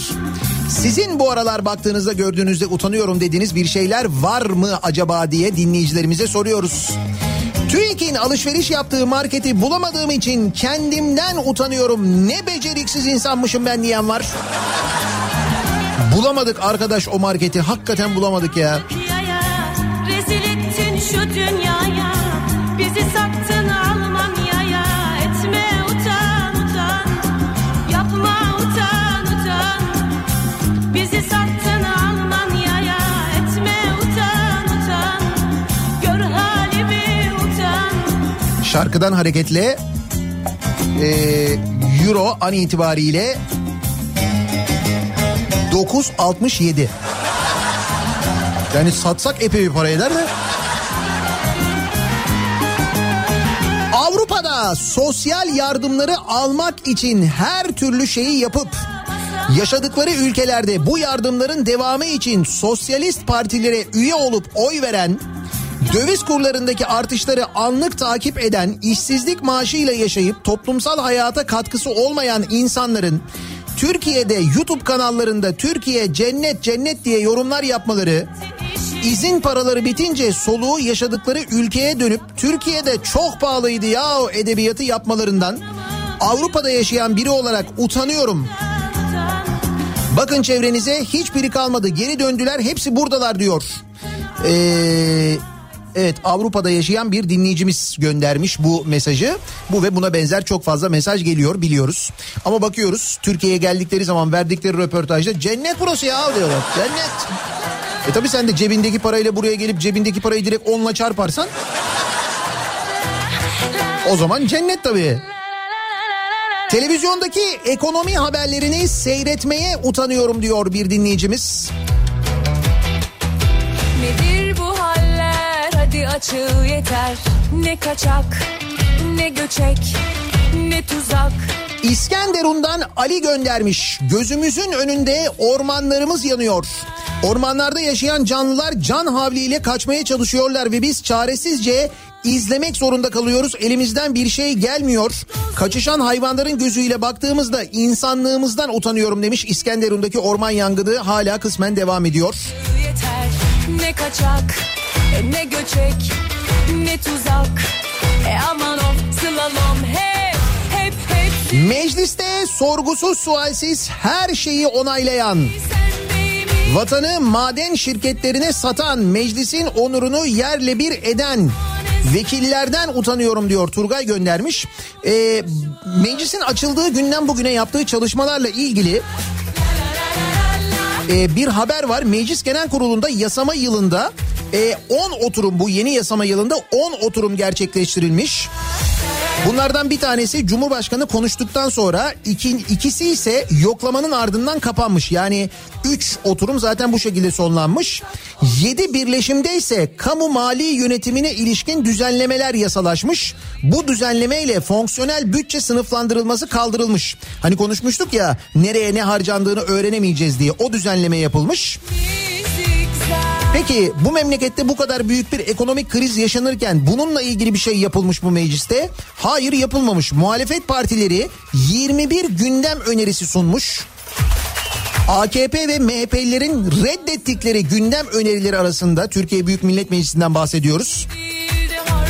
Sizin bu aralar baktığınızda gördüğünüzde utanıyorum dediğiniz bir şeyler var mı acaba diye dinleyicilerimize soruyoruz. TÜİK'in alışveriş yaptığı marketi bulamadığım için kendimden utanıyorum. Ne beceriksiz insanmışım ben diyen var. Bulamadık arkadaş o marketi. Hakikaten bulamadık ya. Şarkıdan hareketle e, Euro an itibariyle 9.67. Yani satsak epey bir para eder de. Avrupa'da sosyal yardımları almak için her türlü şeyi yapıp yaşadıkları ülkelerde bu yardımların devamı için sosyalist partilere üye olup oy veren Döviz kurlarındaki artışları anlık takip eden, işsizlik maaşıyla yaşayıp toplumsal hayata katkısı olmayan insanların Türkiye'de YouTube kanallarında Türkiye cennet cennet diye yorumlar yapmaları, izin paraları bitince soluğu yaşadıkları ülkeye dönüp Türkiye'de çok pahalıydı ya o edebiyatı yapmalarından Avrupa'da yaşayan biri olarak utanıyorum. Bakın çevrenize hiçbiri kalmadı. Geri döndüler hepsi buradalar diyor. Ee, evet Avrupa'da yaşayan bir dinleyicimiz göndermiş bu mesajı. Bu ve buna benzer çok fazla mesaj geliyor biliyoruz. Ama bakıyoruz Türkiye'ye geldikleri zaman verdikleri röportajda cennet burası ya diyorlar. Cennet. E tabi sen de cebindeki parayla buraya gelip cebindeki parayı direkt onla çarparsan o zaman cennet tabii. Televizyondaki ekonomi haberlerini seyretmeye utanıyorum diyor bir dinleyicimiz. Nedir açıl yeter Ne kaçak ne göçek ne tuzak İskenderun'dan Ali göndermiş. Gözümüzün önünde ormanlarımız yanıyor. Ormanlarda yaşayan canlılar can havliyle kaçmaya çalışıyorlar ve biz çaresizce izlemek zorunda kalıyoruz. Elimizden bir şey gelmiyor. Kaçışan hayvanların gözüyle baktığımızda insanlığımızdan utanıyorum demiş. İskenderun'daki orman yangını hala kısmen devam ediyor. yeter Ne kaçak e, ne göçek ne tuzak E aman of slalom hep hep hep Mecliste sorgusuz sualsiz her şeyi onaylayan Vatanı maden şirketlerine satan, meclisin onurunu yerle bir eden vekillerden utanıyorum diyor Turgay göndermiş. Ee, meclisin açıldığı günden bugüne yaptığı çalışmalarla ilgili e, bir haber var. Meclis Genel Kurulu'nda yasama yılında e, 10 oturum bu yeni yasama yılında 10 oturum gerçekleştirilmiş. Bunlardan bir tanesi Cumhurbaşkanı konuştuktan sonra iki, ikisi ise yoklamanın ardından kapanmış. Yani 3 oturum zaten bu şekilde sonlanmış. 7 birleşimde ise kamu mali yönetimine ilişkin düzenlemeler yasalaşmış. Bu düzenlemeyle fonksiyonel bütçe sınıflandırılması kaldırılmış. Hani konuşmuştuk ya nereye ne harcandığını öğrenemeyeceğiz diye o düzenleme yapılmış. Peki bu memlekette bu kadar büyük bir ekonomik kriz yaşanırken bununla ilgili bir şey yapılmış mı mecliste? Hayır yapılmamış. Muhalefet partileri 21 gündem önerisi sunmuş. AKP ve MHP'lilerin reddettikleri gündem önerileri arasında Türkiye Büyük Millet Meclisi'nden bahsediyoruz.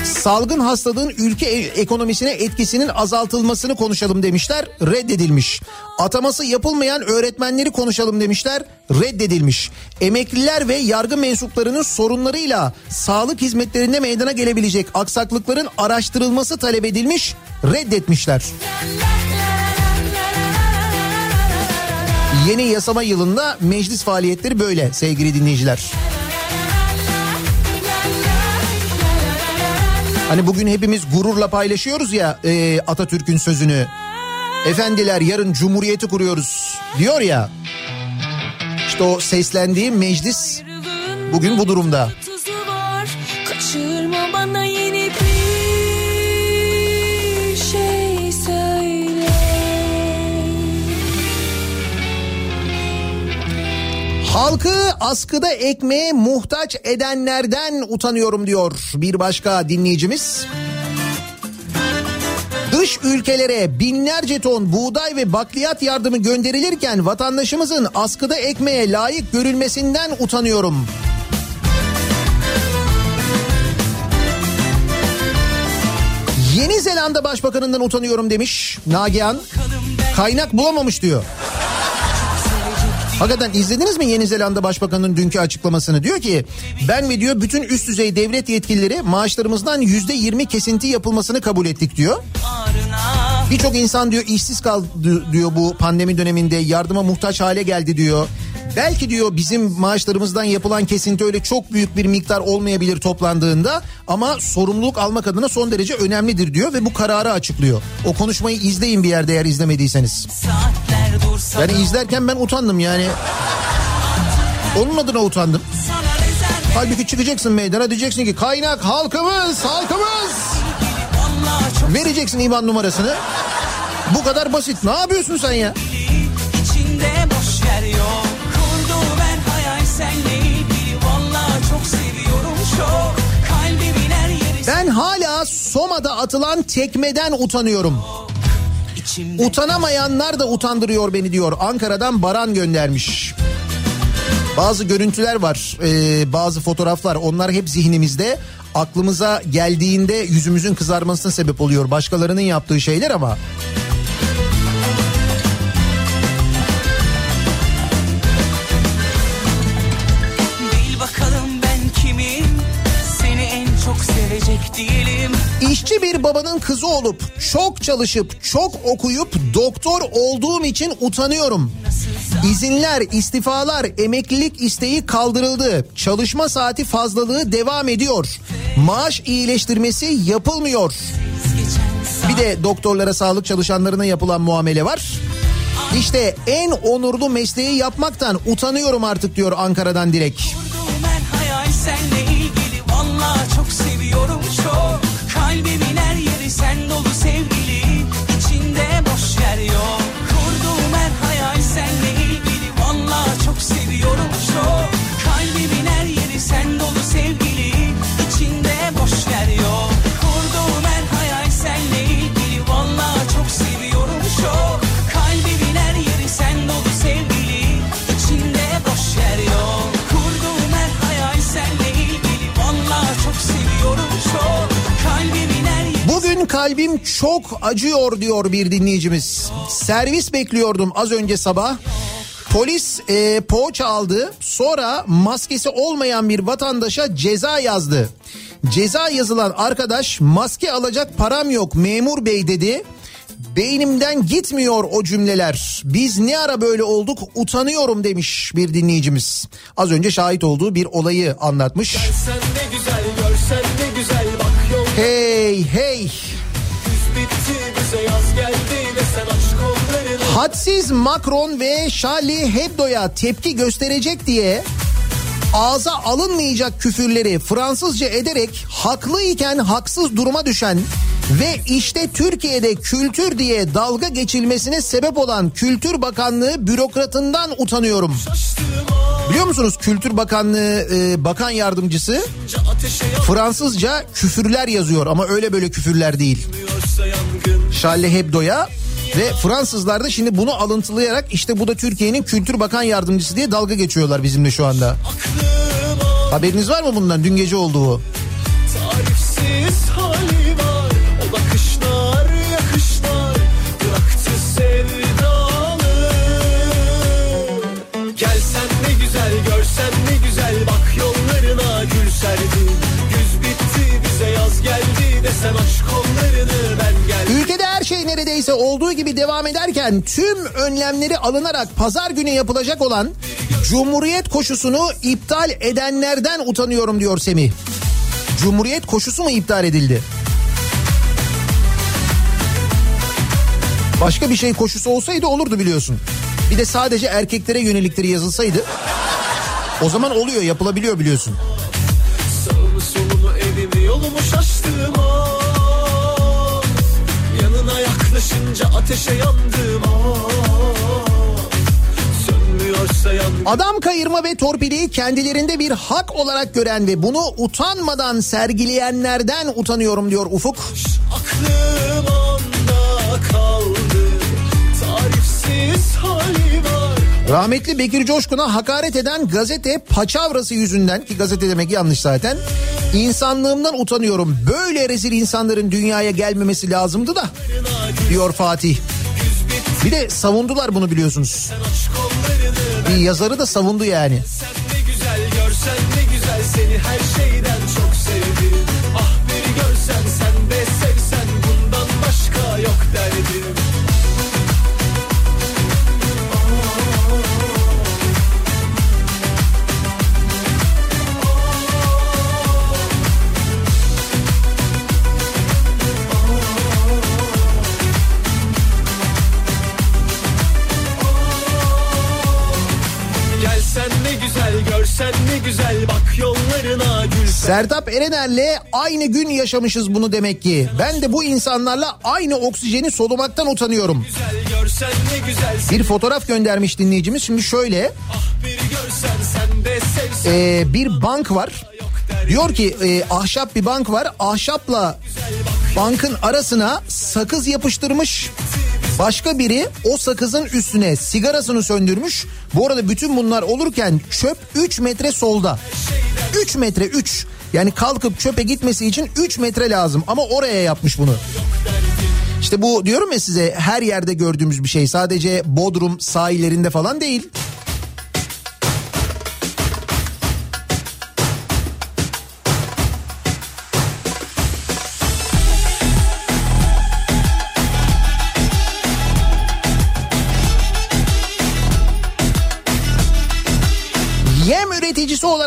Salgın hastalığın ülke e- ekonomisine etkisinin azaltılmasını konuşalım demişler, reddedilmiş. Ataması yapılmayan öğretmenleri konuşalım demişler, reddedilmiş. Emekliler ve yargı mensuplarının sorunlarıyla sağlık hizmetlerinde meydana gelebilecek aksaklıkların araştırılması talep edilmiş, reddetmişler. Yeni yasama yılında meclis faaliyetleri böyle sevgili dinleyiciler. Hani bugün hepimiz gururla paylaşıyoruz ya e, Atatürk'ün sözünü. Efendiler yarın cumhuriyeti kuruyoruz diyor ya. İşte o seslendiği meclis bugün bu durumda. Halkı askıda ekmeğe muhtaç edenlerden utanıyorum diyor bir başka dinleyicimiz. Dış ülkelere binlerce ton buğday ve bakliyat yardımı gönderilirken vatandaşımızın askıda ekmeğe layık görülmesinden utanıyorum. Yeni Zelanda Başbakanından utanıyorum demiş Nagihan. Kaynak bulamamış diyor. Hakikaten izlediniz mi Yeni Zelanda Başbakanı'nın dünkü açıklamasını? Diyor ki ben ve diyor bütün üst düzey devlet yetkilileri maaşlarımızdan yüzde yirmi kesinti yapılmasını kabul ettik diyor. Birçok insan diyor işsiz kaldı diyor bu pandemi döneminde yardıma muhtaç hale geldi diyor. Belki diyor bizim maaşlarımızdan yapılan kesinti öyle çok büyük bir miktar olmayabilir toplandığında ama sorumluluk almak adına son derece önemlidir diyor ve bu kararı açıklıyor. O konuşmayı izleyin bir yerde eğer izlemediyseniz. Yani izlerken ben utandım yani. Onun adına utandım. Halbuki çıkacaksın meydana diyeceksin ki kaynak halkımız halkımız. Vereceksin IBAN numarasını. Bu kadar basit. Ne yapıyorsun sen ya? Ben hala Soma'da atılan tekmeden utanıyorum. Utanamayanlar da utandırıyor beni diyor. Ankara'dan Baran göndermiş. Bazı görüntüler var, ee, bazı fotoğraflar. Onlar hep zihnimizde. Aklımıza geldiğinde yüzümüzün kızarmasına sebep oluyor. Başkalarının yaptığı şeyler ama. İşçi bir babanın kızı olup çok çalışıp çok okuyup doktor olduğum için utanıyorum. İzinler, istifalar, emeklilik isteği kaldırıldı. Çalışma saati fazlalığı devam ediyor. Maaş iyileştirmesi yapılmıyor. Bir de doktorlara, sağlık çalışanlarına yapılan muamele var. İşte en onurlu mesleği yapmaktan utanıyorum artık diyor Ankara'dan Dilek. Kurdu ben hayal senle ilgili Valla çok seviyorum çok Kalbimin her yeri sen dolu sevgili. İçinde boş yer yok. Kurdu ben hayal senle ilgili. Valla çok seviyorum çok kalbim çok acıyor diyor bir dinleyicimiz. Servis bekliyordum az önce sabah. Polis e, poğaça aldı. Sonra maskesi olmayan bir vatandaşa ceza yazdı. Ceza yazılan arkadaş maske alacak param yok memur bey dedi. Beynimden gitmiyor o cümleler. Biz ne ara böyle olduk utanıyorum demiş bir dinleyicimiz. Az önce şahit olduğu bir olayı anlatmış. Sen ne güzel görsen ne güzel bak yol Hey hey Hadsiz Macron ve Charlie Hebdo'ya tepki gösterecek diye ağza alınmayacak küfürleri Fransızca ederek haklıyken haksız duruma düşen ve işte Türkiye'de kültür diye dalga geçilmesine sebep olan Kültür Bakanlığı bürokratından utanıyorum. Biliyor musunuz Kültür Bakanlığı e, bakan yardımcısı Fransızca küfürler yazıyor ama öyle böyle küfürler değil. Charlie Hebdo'ya ve Fransızlar da şimdi bunu alıntılayarak işte bu da Türkiye'nin Kültür Bakan Yardımcısı diye dalga geçiyorlar bizimle şu anda. Haberiniz var mı bundan? Dün gece oldu bu. tarifsiz hali var. O bakışlar yakışlar. Bıraktı sevdalı. Gelsen ne güzel görsen ne güzel. Bak yollarına gül serdi Güz bitti bize yaz geldi. Desen aç kollarını ben geldim. Ülkede her şey neredeyse olduğu ederken tüm önlemleri alınarak pazar günü yapılacak olan Cumhuriyet koşusunu iptal edenlerden utanıyorum diyor Semih. Cumhuriyet koşusu mu iptal edildi? Başka bir şey koşusu olsaydı olurdu biliyorsun. Bir de sadece erkeklere yönelikleri yazılsaydı O zaman oluyor yapılabiliyor biliyorsun. Sağımı solumu evimi yolumu şaştım ah. Yanına yaklaşınca ateşe yandım Adam kayırma ve torpili kendilerinde bir hak olarak gören ve bunu utanmadan sergileyenlerden utanıyorum diyor Ufuk. aklım anda kaldı Tarifsiz hali var Rahmetli Bekir Coşkun'a hakaret eden gazete paçavrası yüzünden ki gazete demek yanlış zaten. İnsanlığımdan utanıyorum. Böyle rezil insanların dünyaya gelmemesi lazımdı da diyor Fatih. Bir de savundular bunu biliyorsunuz. Yazarı da savundu yani. Sen ne güzel görsen ne güzel seni her şeyden bak yollarına gülsen Sertap Erener'le aynı gün yaşamışız bunu demek ki. Ben de bu insanlarla aynı oksijeni solumaktan utanıyorum. Bir fotoğraf göndermiş dinleyicimiz. Şimdi şöyle bir görsen sen de sevsen e, bir bank var. Diyor ki e, ahşap bir bank var. Ahşapla bankın arasına sakız yapıştırmış. Başka biri o sakızın üstüne sigarasını söndürmüş. Bu arada bütün bunlar olurken çöp 3 metre solda. 3 metre 3. Yani kalkıp çöpe gitmesi için 3 metre lazım ama oraya yapmış bunu. İşte bu diyorum ya size her yerde gördüğümüz bir şey. Sadece Bodrum sahillerinde falan değil.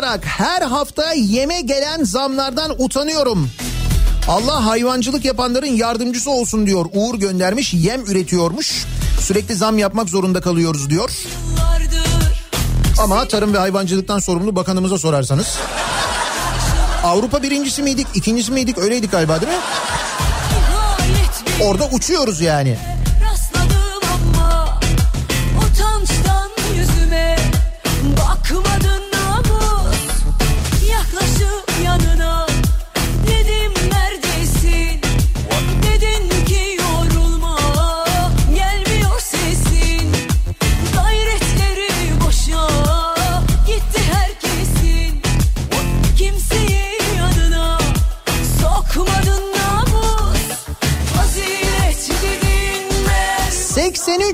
Olarak her hafta yeme gelen zamlardan utanıyorum. Allah hayvancılık yapanların yardımcısı olsun diyor. Uğur göndermiş yem üretiyormuş. Sürekli zam yapmak zorunda kalıyoruz diyor. Ama tarım ve hayvancılıktan sorumlu bakanımıza sorarsanız. Avrupa birincisi miydik, ikincisi miydik öyleydik galiba değil mi? Orada uçuyoruz yani.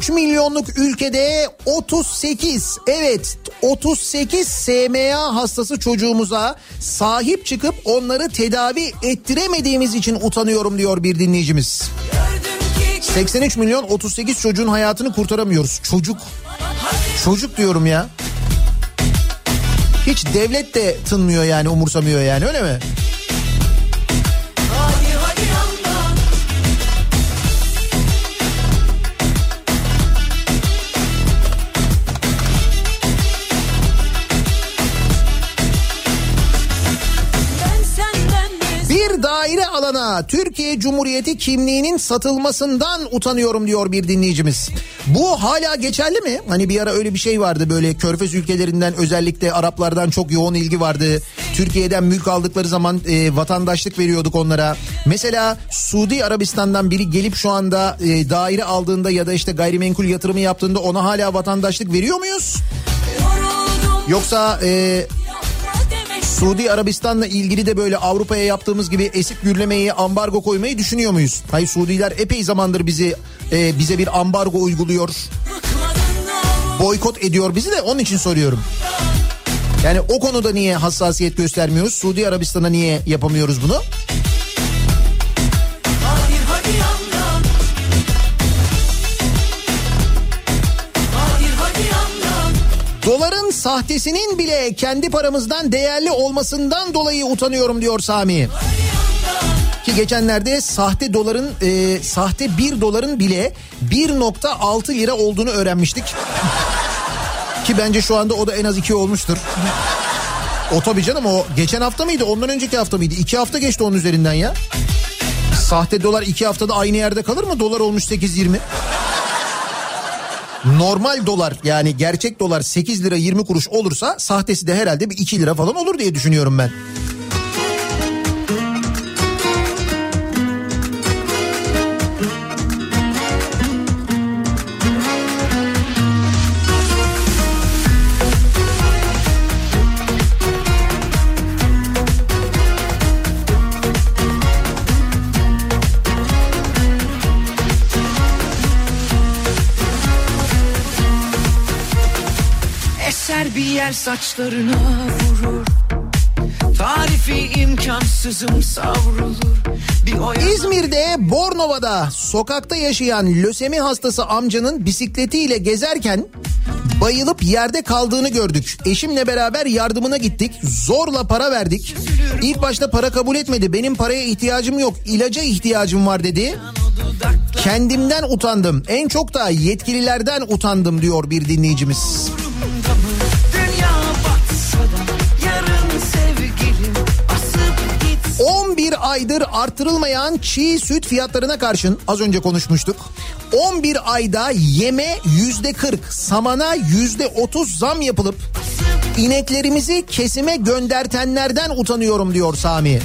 83 milyonluk ülkede 38 evet 38 SMA hastası çocuğumuza sahip çıkıp onları tedavi ettiremediğimiz için utanıyorum diyor bir dinleyicimiz. 83 milyon 38 çocuğun hayatını kurtaramıyoruz. Çocuk. Çocuk diyorum ya. Hiç devlet de tınmıyor yani umursamıyor yani öyle mi? Alana Türkiye Cumhuriyeti kimliğinin satılmasından utanıyorum diyor bir dinleyicimiz. Bu hala geçerli mi? Hani bir ara öyle bir şey vardı böyle körfez ülkelerinden özellikle Araplardan çok yoğun ilgi vardı. Türkiye'den mülk aldıkları zaman e, vatandaşlık veriyorduk onlara. Mesela Suudi Arabistan'dan biri gelip şu anda e, daire aldığında ya da işte gayrimenkul yatırımı yaptığında ona hala vatandaşlık veriyor muyuz? Yoksa e, Suudi Arabistan'la ilgili de böyle Avrupa'ya yaptığımız gibi esip gürlemeyi, ambargo koymayı düşünüyor muyuz? Hayır Suudiler epey zamandır bizi e, bize bir ambargo uyguluyor, boykot ediyor bizi de onun için soruyorum. Yani o konuda niye hassasiyet göstermiyoruz? Suudi Arabistan'a niye yapamıyoruz bunu? Sahtesinin bile kendi paramızdan değerli olmasından dolayı utanıyorum diyor Sami. Ki geçenlerde sahte doların e, sahte bir doların bile 1.6 lira olduğunu öğrenmiştik. Ki bence şu anda o da en az iki olmuştur. O tabii canım o geçen hafta mıydı ondan önceki hafta mıydı? İki hafta geçti onun üzerinden ya. Sahte dolar iki haftada aynı yerde kalır mı? Dolar olmuş 8.20. Normal dolar yani gerçek dolar 8 lira 20 kuruş olursa sahtesi de herhalde bir 2 lira falan olur diye düşünüyorum ben. Yer saçlarına vurur Tarifi imkansızım savrulur İzmir'de Bornova'da sokakta yaşayan lösemi hastası amcanın bisikletiyle gezerken bayılıp yerde kaldığını gördük. Eşimle beraber yardımına gittik. Zorla para verdik. İlk başta para kabul etmedi. Benim paraya ihtiyacım yok. ilaca ihtiyacım var dedi. Kendimden utandım. En çok da yetkililerden utandım diyor bir dinleyicimiz. 11 aydır artırılmayan çiğ süt fiyatlarına karşın az önce konuşmuştuk. 11 ayda yeme yüzde 40, samana yüzde 30 zam yapılıp ineklerimizi kesime göndertenlerden utanıyorum diyor Sami.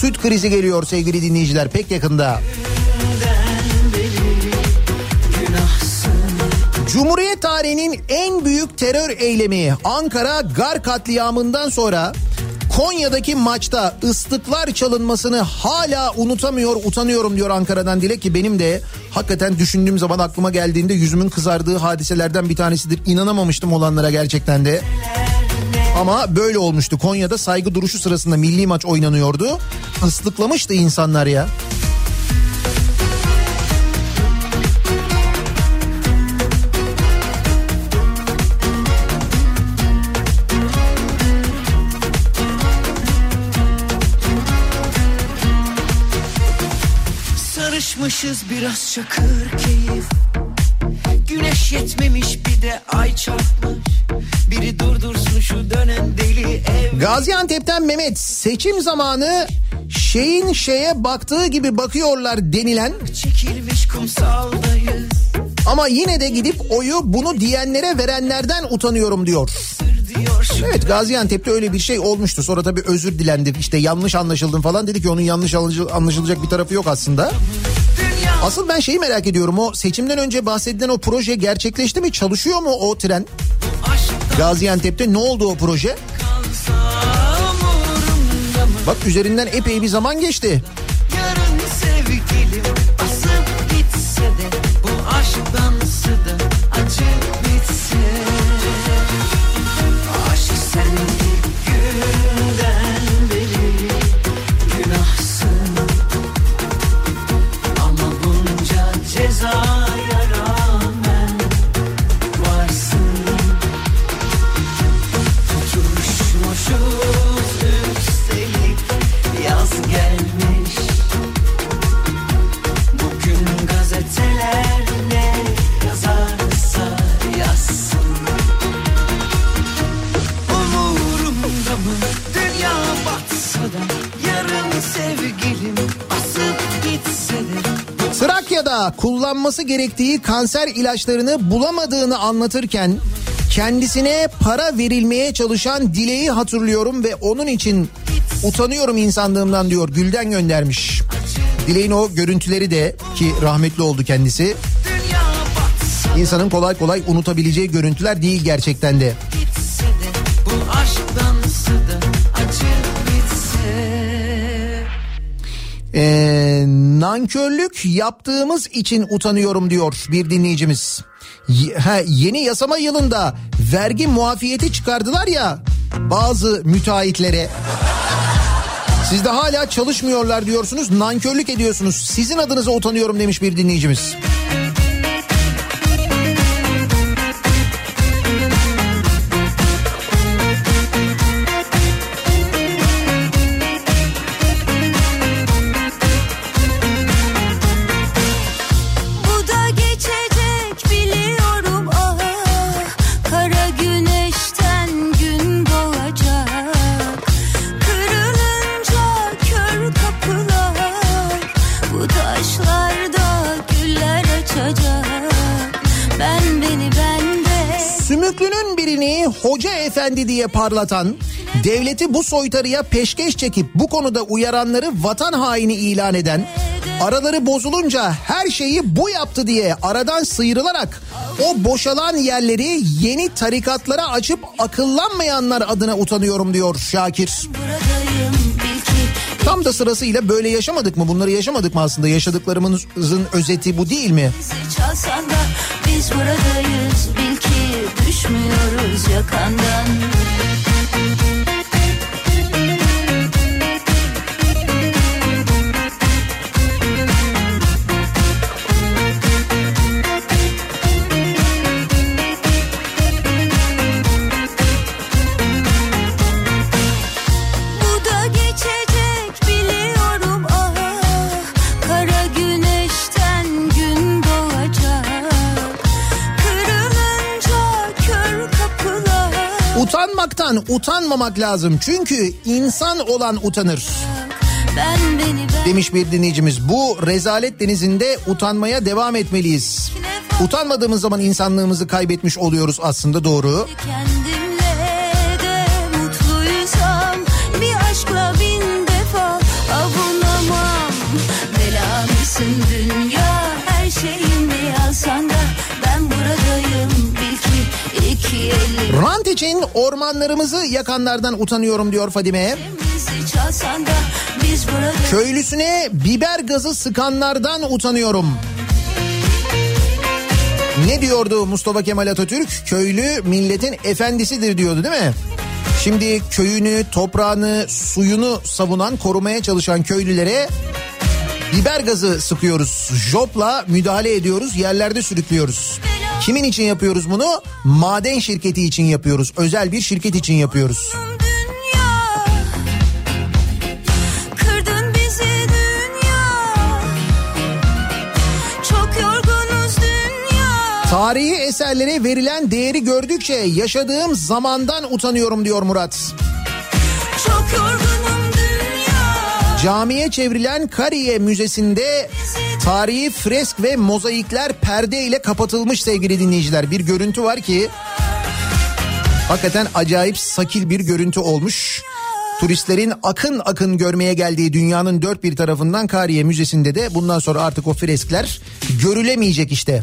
Süt krizi geliyor sevgili dinleyiciler pek yakında. Cumhuriyet tarihinin en büyük terör eylemi Ankara Gar katliamından sonra Konya'daki maçta ıslıklar çalınmasını hala unutamıyor, utanıyorum diyor Ankara'dan Dilek ki benim de hakikaten düşündüğüm zaman aklıma geldiğinde yüzümün kızardığı hadiselerden bir tanesidir. İnanamamıştım olanlara gerçekten de. Ama böyle olmuştu. Konya'da saygı duruşu sırasında milli maç oynanıyordu. Islıklamıştı insanlar ya. Sarışmışız biraz çakır keyif Güneş yetmemiş bir de ay çarpmış Biri durdursun şu dönen deli ev Gaziantep'ten Mehmet seçim zamanı şeyin şeye baktığı gibi bakıyorlar denilen Çekilmiş kumsaldayız ama yine de gidip oyu bunu diyenlere verenlerden utanıyorum diyor. Evet Gaziantep'te öyle bir şey olmuştu. Sonra tabii özür dilendi. İşte yanlış anlaşıldım falan dedi ki onun yanlış anlaşıl- anlaşılacak bir tarafı yok aslında. Asıl ben şeyi merak ediyorum. O seçimden önce bahsedilen o proje gerçekleşti mi? Çalışıyor mu o tren? aşktan Gaziantep'te ne oldu o proje? Bak üzerinden epey bir zaman geçti. Yarın sevgilim asıp gitse de Bu aşk Trakya'da kullanması gerektiği kanser ilaçlarını bulamadığını anlatırken kendisine para verilmeye çalışan Dileği hatırlıyorum ve onun için utanıyorum insanlığımdan diyor Gülden göndermiş. Dileğin o görüntüleri de ki rahmetli oldu kendisi. İnsanın kolay kolay unutabileceği görüntüler değil gerçekten de. Ee, nankörlük yaptığımız için utanıyorum diyor bir dinleyicimiz. Ha, yeni yasama yılında vergi muafiyeti çıkardılar ya bazı müteahhitlere. Siz de hala çalışmıyorlar diyorsunuz, nankörlük ediyorsunuz. Sizin adınıza utanıyorum demiş bir dinleyicimiz. Hoca efendi diye parlatan, devleti bu soytarıya peşkeş çekip bu konuda uyaranları vatan haini ilan eden, araları bozulunca her şeyi bu yaptı diye aradan sıyrılarak o boşalan yerleri yeni tarikatlara açıp akıllanmayanlar adına utanıyorum diyor Şakir. Tam da sırasıyla böyle yaşamadık mı? Bunları yaşamadık mı aslında? Yaşadıklarımızın özeti bu değil mi? çalsan da biz buradayız bil ki düşmüyoruz yakandan. Utanmaktan utanmamak lazım. Çünkü insan olan utanır. Ben beni ben Demiş bir dinleyicimiz. Bu rezalet denizinde utanmaya devam etmeliyiz. Utanmadığımız zaman insanlığımızı kaybetmiş oluyoruz aslında doğru. kendimle için ormanlarımızı yakanlardan utanıyorum diyor Fadime. Köylüsüne biber gazı sıkanlardan utanıyorum. Ne diyordu Mustafa Kemal Atatürk? Köylü milletin efendisidir diyordu değil mi? Şimdi köyünü, toprağını, suyunu savunan, korumaya çalışan köylülere biber gazı sıkıyoruz. Jopla müdahale ediyoruz, yerlerde sürüklüyoruz. Kimin için yapıyoruz bunu? Maden şirketi için yapıyoruz. Özel bir şirket için yapıyoruz. Tarihi eserlere verilen değeri gördükçe yaşadığım zamandan utanıyorum diyor Murat. Çok yorgunum dünya Camiye çevrilen Kariye Müzesi'nde tarihi fresk ve mozaikler perde ile kapatılmış sevgili dinleyiciler. Bir görüntü var ki hakikaten acayip sakil bir görüntü olmuş. Turistlerin akın akın görmeye geldiği dünyanın dört bir tarafından Kariye Müzesi'nde de bundan sonra artık o freskler görülemeyecek işte.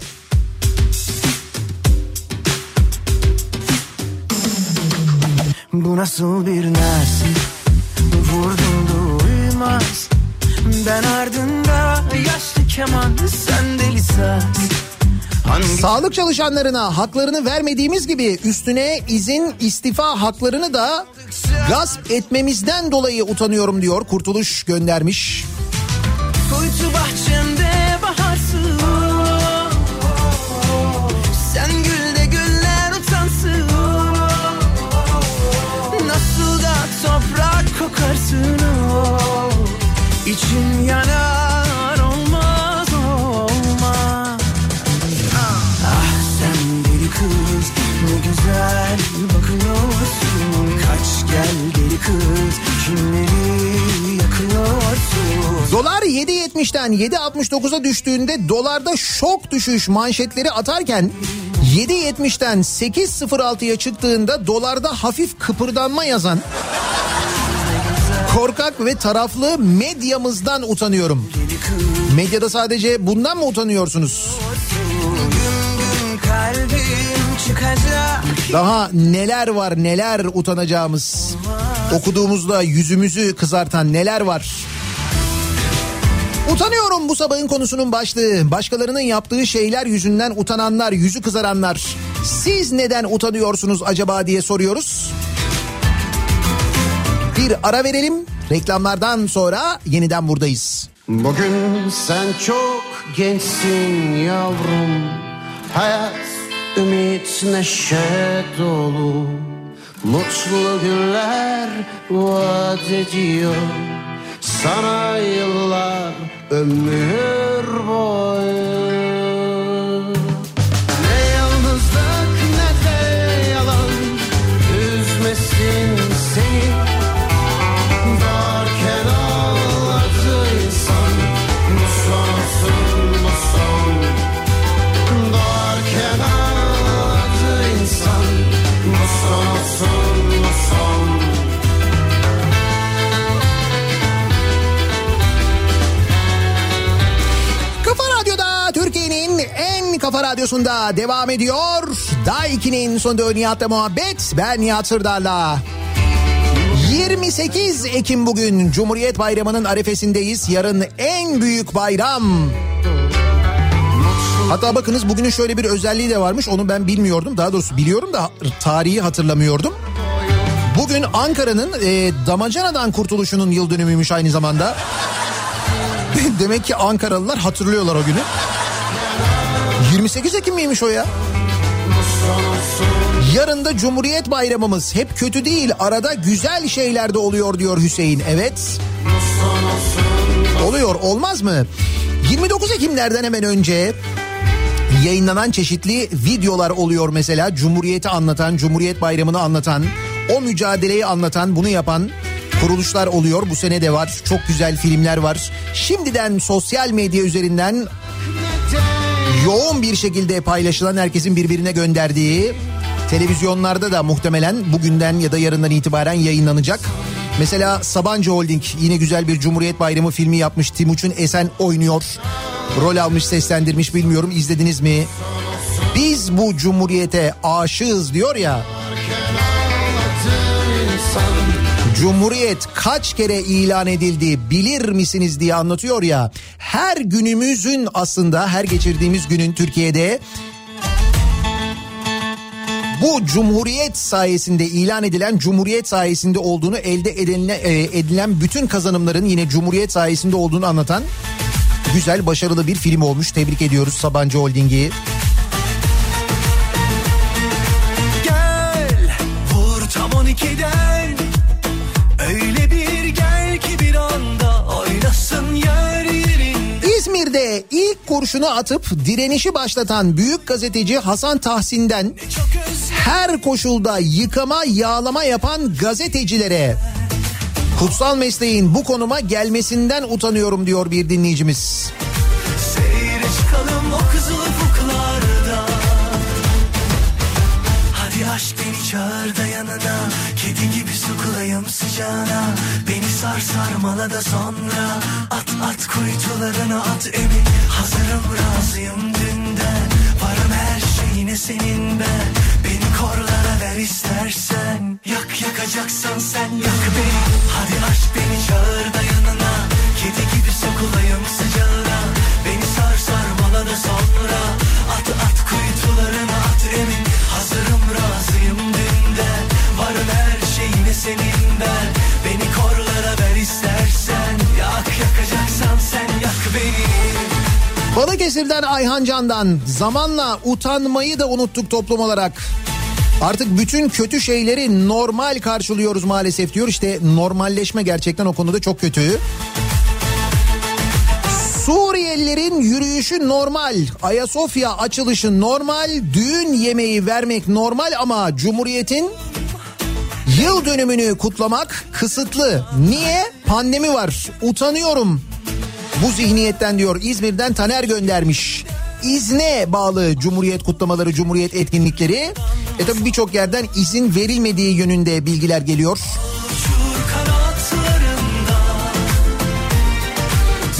Bu nasıl bir nersin Vurdum duymaz Ben ardında yaşlı keman Sen deli saz Hangi Sağlık çalışanlarına haklarını vermediğimiz gibi üstüne izin istifa haklarını da gasp etmemizden dolayı utanıyorum diyor. Kurtuluş göndermiş. kuytu bahçemde ne güzel bakıyorsun Kaç gel deli kız kimleri Dolar 7.70'ten 7.69'a düştüğünde dolarda şok düşüş manşetleri atarken 7.70'ten 8.06'ya çıktığında dolarda hafif kıpırdanma yazan korkak ve taraflı medyamızdan utanıyorum. Medyada sadece bundan mı utanıyorsunuz? Daha neler var neler utanacağımız. Okuduğumuzda yüzümüzü kızartan neler var. Utanıyorum bu sabahın konusunun başlığı. Başkalarının yaptığı şeyler yüzünden utananlar, yüzü kızaranlar. Siz neden utanıyorsunuz acaba diye soruyoruz. Bir ara verelim. Reklamlardan sonra yeniden buradayız. Bugün sen çok gençsin yavrum Hayat, ümit, neşe dolu. Mutlu günler vaat ediyor. Sana yıllar ömür boyu kafa radyosunda devam ediyor. Daiki'nin sonunda Nihat'la muhabbet. Ben Nihat Sırdar'la. 28 Ekim bugün Cumhuriyet Bayramı'nın arefesindeyiz. Yarın en büyük bayram. Hatta bakınız bugünün şöyle bir özelliği de varmış. Onu ben bilmiyordum. Daha doğrusu biliyorum da tarihi hatırlamıyordum. Bugün Ankara'nın e, Damacana'dan kurtuluşunun yıl dönümüymüş aynı zamanda. Demek ki Ankaralılar hatırlıyorlar o günü. 28 Ekim miymiş o ya? Yarın da Cumhuriyet Bayramımız. Hep kötü değil arada güzel şeyler de oluyor diyor Hüseyin. Evet. Oluyor olmaz mı? 29 Ekimlerden hemen önce yayınlanan çeşitli videolar oluyor mesela. Cumhuriyeti anlatan, Cumhuriyet Bayramı'nı anlatan, o mücadeleyi anlatan, bunu yapan kuruluşlar oluyor. Bu sene de var. Çok güzel filmler var. Şimdiden sosyal medya üzerinden yoğun bir şekilde paylaşılan herkesin birbirine gönderdiği televizyonlarda da muhtemelen bugünden ya da yarından itibaren yayınlanacak. Mesela Sabancı Holding yine güzel bir Cumhuriyet Bayramı filmi yapmış. Timuçin Esen oynuyor. Rol almış seslendirmiş bilmiyorum izlediniz mi? Biz bu cumhuriyete aşığız diyor ya. Cumhuriyet kaç kere ilan edildi bilir misiniz diye anlatıyor ya. Her günümüzün aslında her geçirdiğimiz günün Türkiye'de bu cumhuriyet sayesinde ilan edilen cumhuriyet sayesinde olduğunu elde edilen, e, edilen bütün kazanımların yine cumhuriyet sayesinde olduğunu anlatan güzel başarılı bir film olmuş. Tebrik ediyoruz Sabancı Holding'i. Kurşunu atıp direnişi başlatan büyük gazeteci Hasan Tahsin'den her koşulda yıkama yağlama yapan gazetecilere kutsal mesleğin bu konuma gelmesinden utanıyorum diyor bir dinleyicimiz. Çağır da yanına. Kedi gibi sokulayım sıcağına sar sarmala da sonra At at kuytularına at emin Hazırım razıyım dünden. Varım her şeyine senin ben Beni korlara ver istersen. Yak yakacaksan sen yak beni Hadi aşk beni çağır da yanına. Kedi gibi sokulayım sıcağına. Beni sar sarmala da sonra At at kuytularına at emin Hazırım razıyım dünden. Varım her şeyine senin ben Balıkesir'den Ayhan Can'dan zamanla utanmayı da unuttuk toplum olarak. Artık bütün kötü şeyleri normal karşılıyoruz maalesef diyor. İşte normalleşme gerçekten o konuda çok kötü. Suriyelilerin yürüyüşü normal, Ayasofya açılışı normal, düğün yemeği vermek normal ama Cumhuriyet'in yıl dönümünü kutlamak kısıtlı. Niye? Pandemi var. Utanıyorum. Bu zihniyetten diyor İzmir'den Taner göndermiş. İzne bağlı Cumhuriyet kutlamaları, Cumhuriyet etkinlikleri. E tabi birçok yerden izin verilmediği yönünde bilgiler geliyor.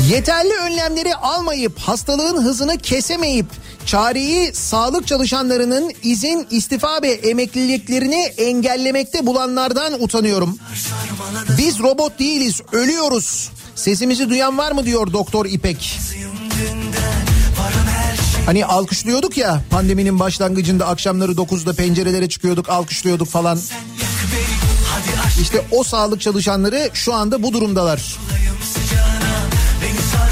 Yeterli önlemleri almayıp hastalığın hızını kesemeyip çareyi sağlık çalışanlarının izin, istifa ve emekliliklerini engellemekte bulanlardan utanıyorum. Biz robot değiliz, ölüyoruz. Sesimizi duyan var mı diyor Doktor İpek. Hani alkışlıyorduk ya pandeminin başlangıcında akşamları 9'da pencerelere çıkıyorduk alkışlıyorduk falan. İşte o sağlık çalışanları şu anda bu durumdalar. Beni sar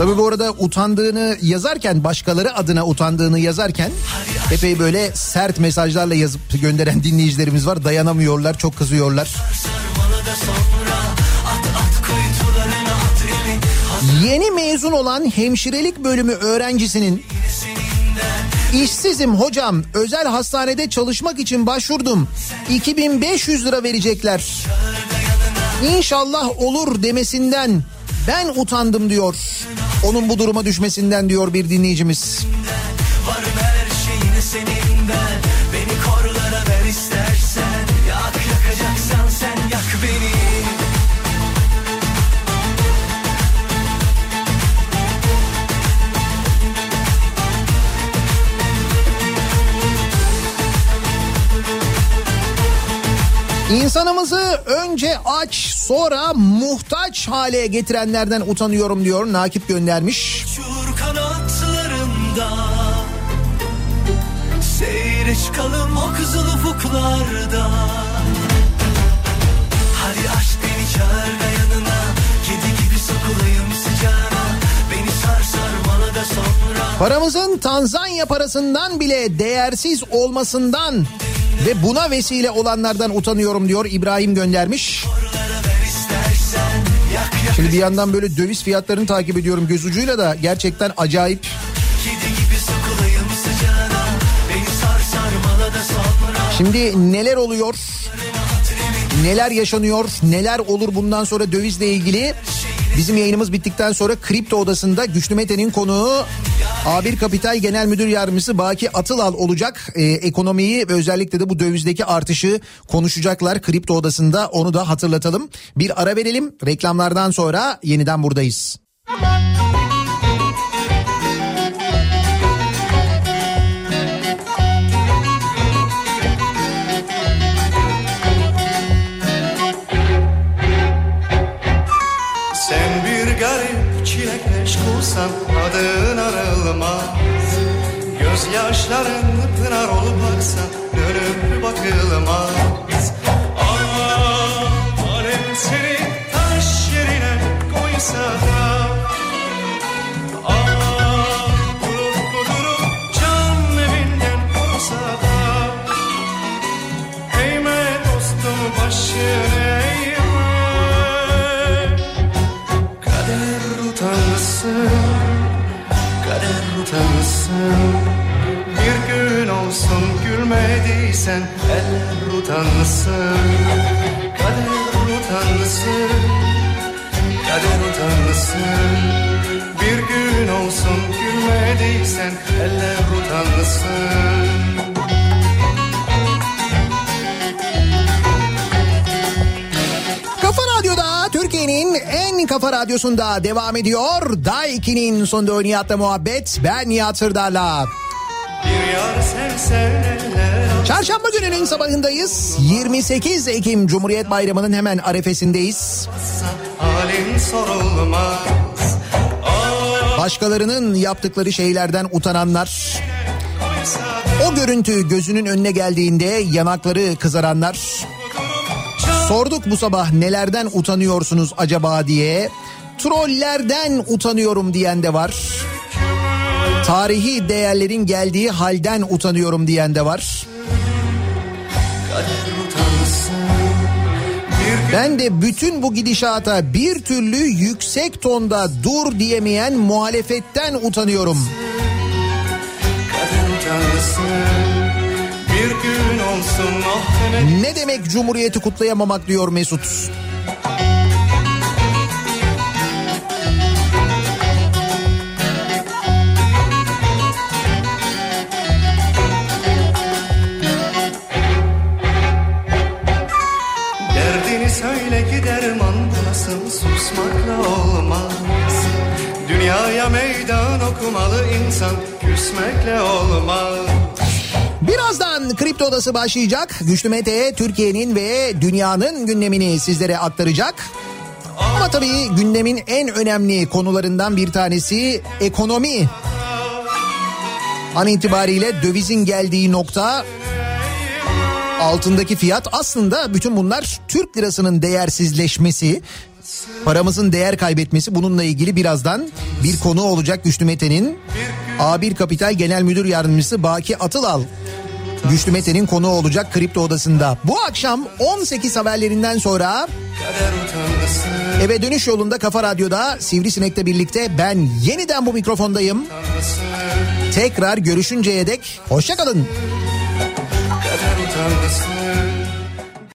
Tabii bu arada utandığını yazarken başkaları adına utandığını yazarken epey böyle sert mesajlarla yazıp gönderen dinleyicilerimiz var. Dayanamıyorlar çok kızıyorlar. Yeni mezun olan hemşirelik bölümü öğrencisinin İşsizim hocam özel hastanede çalışmak için başvurdum 2500 lira verecekler İnşallah olur demesinden ben utandım diyor. Onun bu duruma düşmesinden diyor bir dinleyicimiz. Varım her şeyini senin ben Beni korlara ver istersen. Yak yakacaksan sen yak beni. İnsanımızı önce aç sonra muhtaç hale getirenlerden utanıyorum diyor Nakip göndermiş. Uçur kanatlarında. Seyre çıkalım o kızıl ufuklarda. Hadi aşk beni çağır da yanına. Kedi gibi sokulayım sıcağına. Beni sar sarmala da sonra. Paramızın Tanzanya parasından bile değersiz olmasından ve buna vesile olanlardan utanıyorum diyor İbrahim göndermiş. yak Şimdi bir yandan böyle döviz fiyatlarını takip ediyorum göz ucuyla da gerçekten acayip. Şimdi neler oluyor? Neler yaşanıyor? Neler olur bundan sonra dövizle ilgili? Bizim yayınımız bittikten sonra Kripto Odası'nda Güçlü Mete'nin konuğu A1 Kapital Genel Müdür Yardımcısı Baki Atılal olacak. Ee, ekonomiyi ve özellikle de bu dövizdeki artışı konuşacaklar Kripto Odası'nda onu da hatırlatalım. Bir ara verelim reklamlardan sonra yeniden buradayız. Sen Gözyaşların pınar olup aksa dönüp bakılmaz. Aa, alem taş yerine koysa da. Aa, durup kudurup can evinden korusa da. Dostum başını eğme. Kader utansın Kader utansın olsun gülmediysen Eller utansın Kader utansın Kader utansın Bir gün olsun gülmediysen Eller utansın Türkiye'nin en kafa radyosunda devam ediyor. Daiki'nin sonunda Nihat'la muhabbet. Ben Nihat Sırdar'la. Çarşamba gününün sabahındayız. 28 Ekim Cumhuriyet Bayramı'nın hemen arefesindeyiz. Sorulmaz Başkalarının yaptıkları şeylerden utananlar. O görüntü gözünün önüne geldiğinde yanakları kızaranlar. Sorduk bu sabah nelerden utanıyorsunuz acaba diye. Trollerden utanıyorum diyen de var. Tarihi değerlerin geldiği halden utanıyorum diyen de var. Ben de bütün bu gidişata bir türlü yüksek tonda dur diyemeyen muhalefetten utanıyorum. Ne demek cumhuriyeti kutlayamamak diyor Mesut. Meydan okumalı insan küsmekle olmaz Birazdan Kripto Odası başlayacak. Güçlü Mete Türkiye'nin ve dünyanın gündemini sizlere aktaracak. Ama tabii gündemin en önemli konularından bir tanesi ekonomi. An itibariyle dövizin geldiği nokta altındaki fiyat aslında bütün bunlar Türk lirasının değersizleşmesi. Paramızın değer kaybetmesi bununla ilgili birazdan bir konu olacak Güçlü Mete'nin. A1 Kapital Genel Müdür Yardımcısı Baki Atılal Güçlü Mete'nin konu olacak Kripto Odası'nda. Bu akşam 18 haberlerinden sonra eve dönüş yolunda Kafa Radyo'da Sivrisinek'le birlikte ben yeniden bu mikrofondayım. Tekrar görüşünceye dek hoşçakalın. Kader utanmasın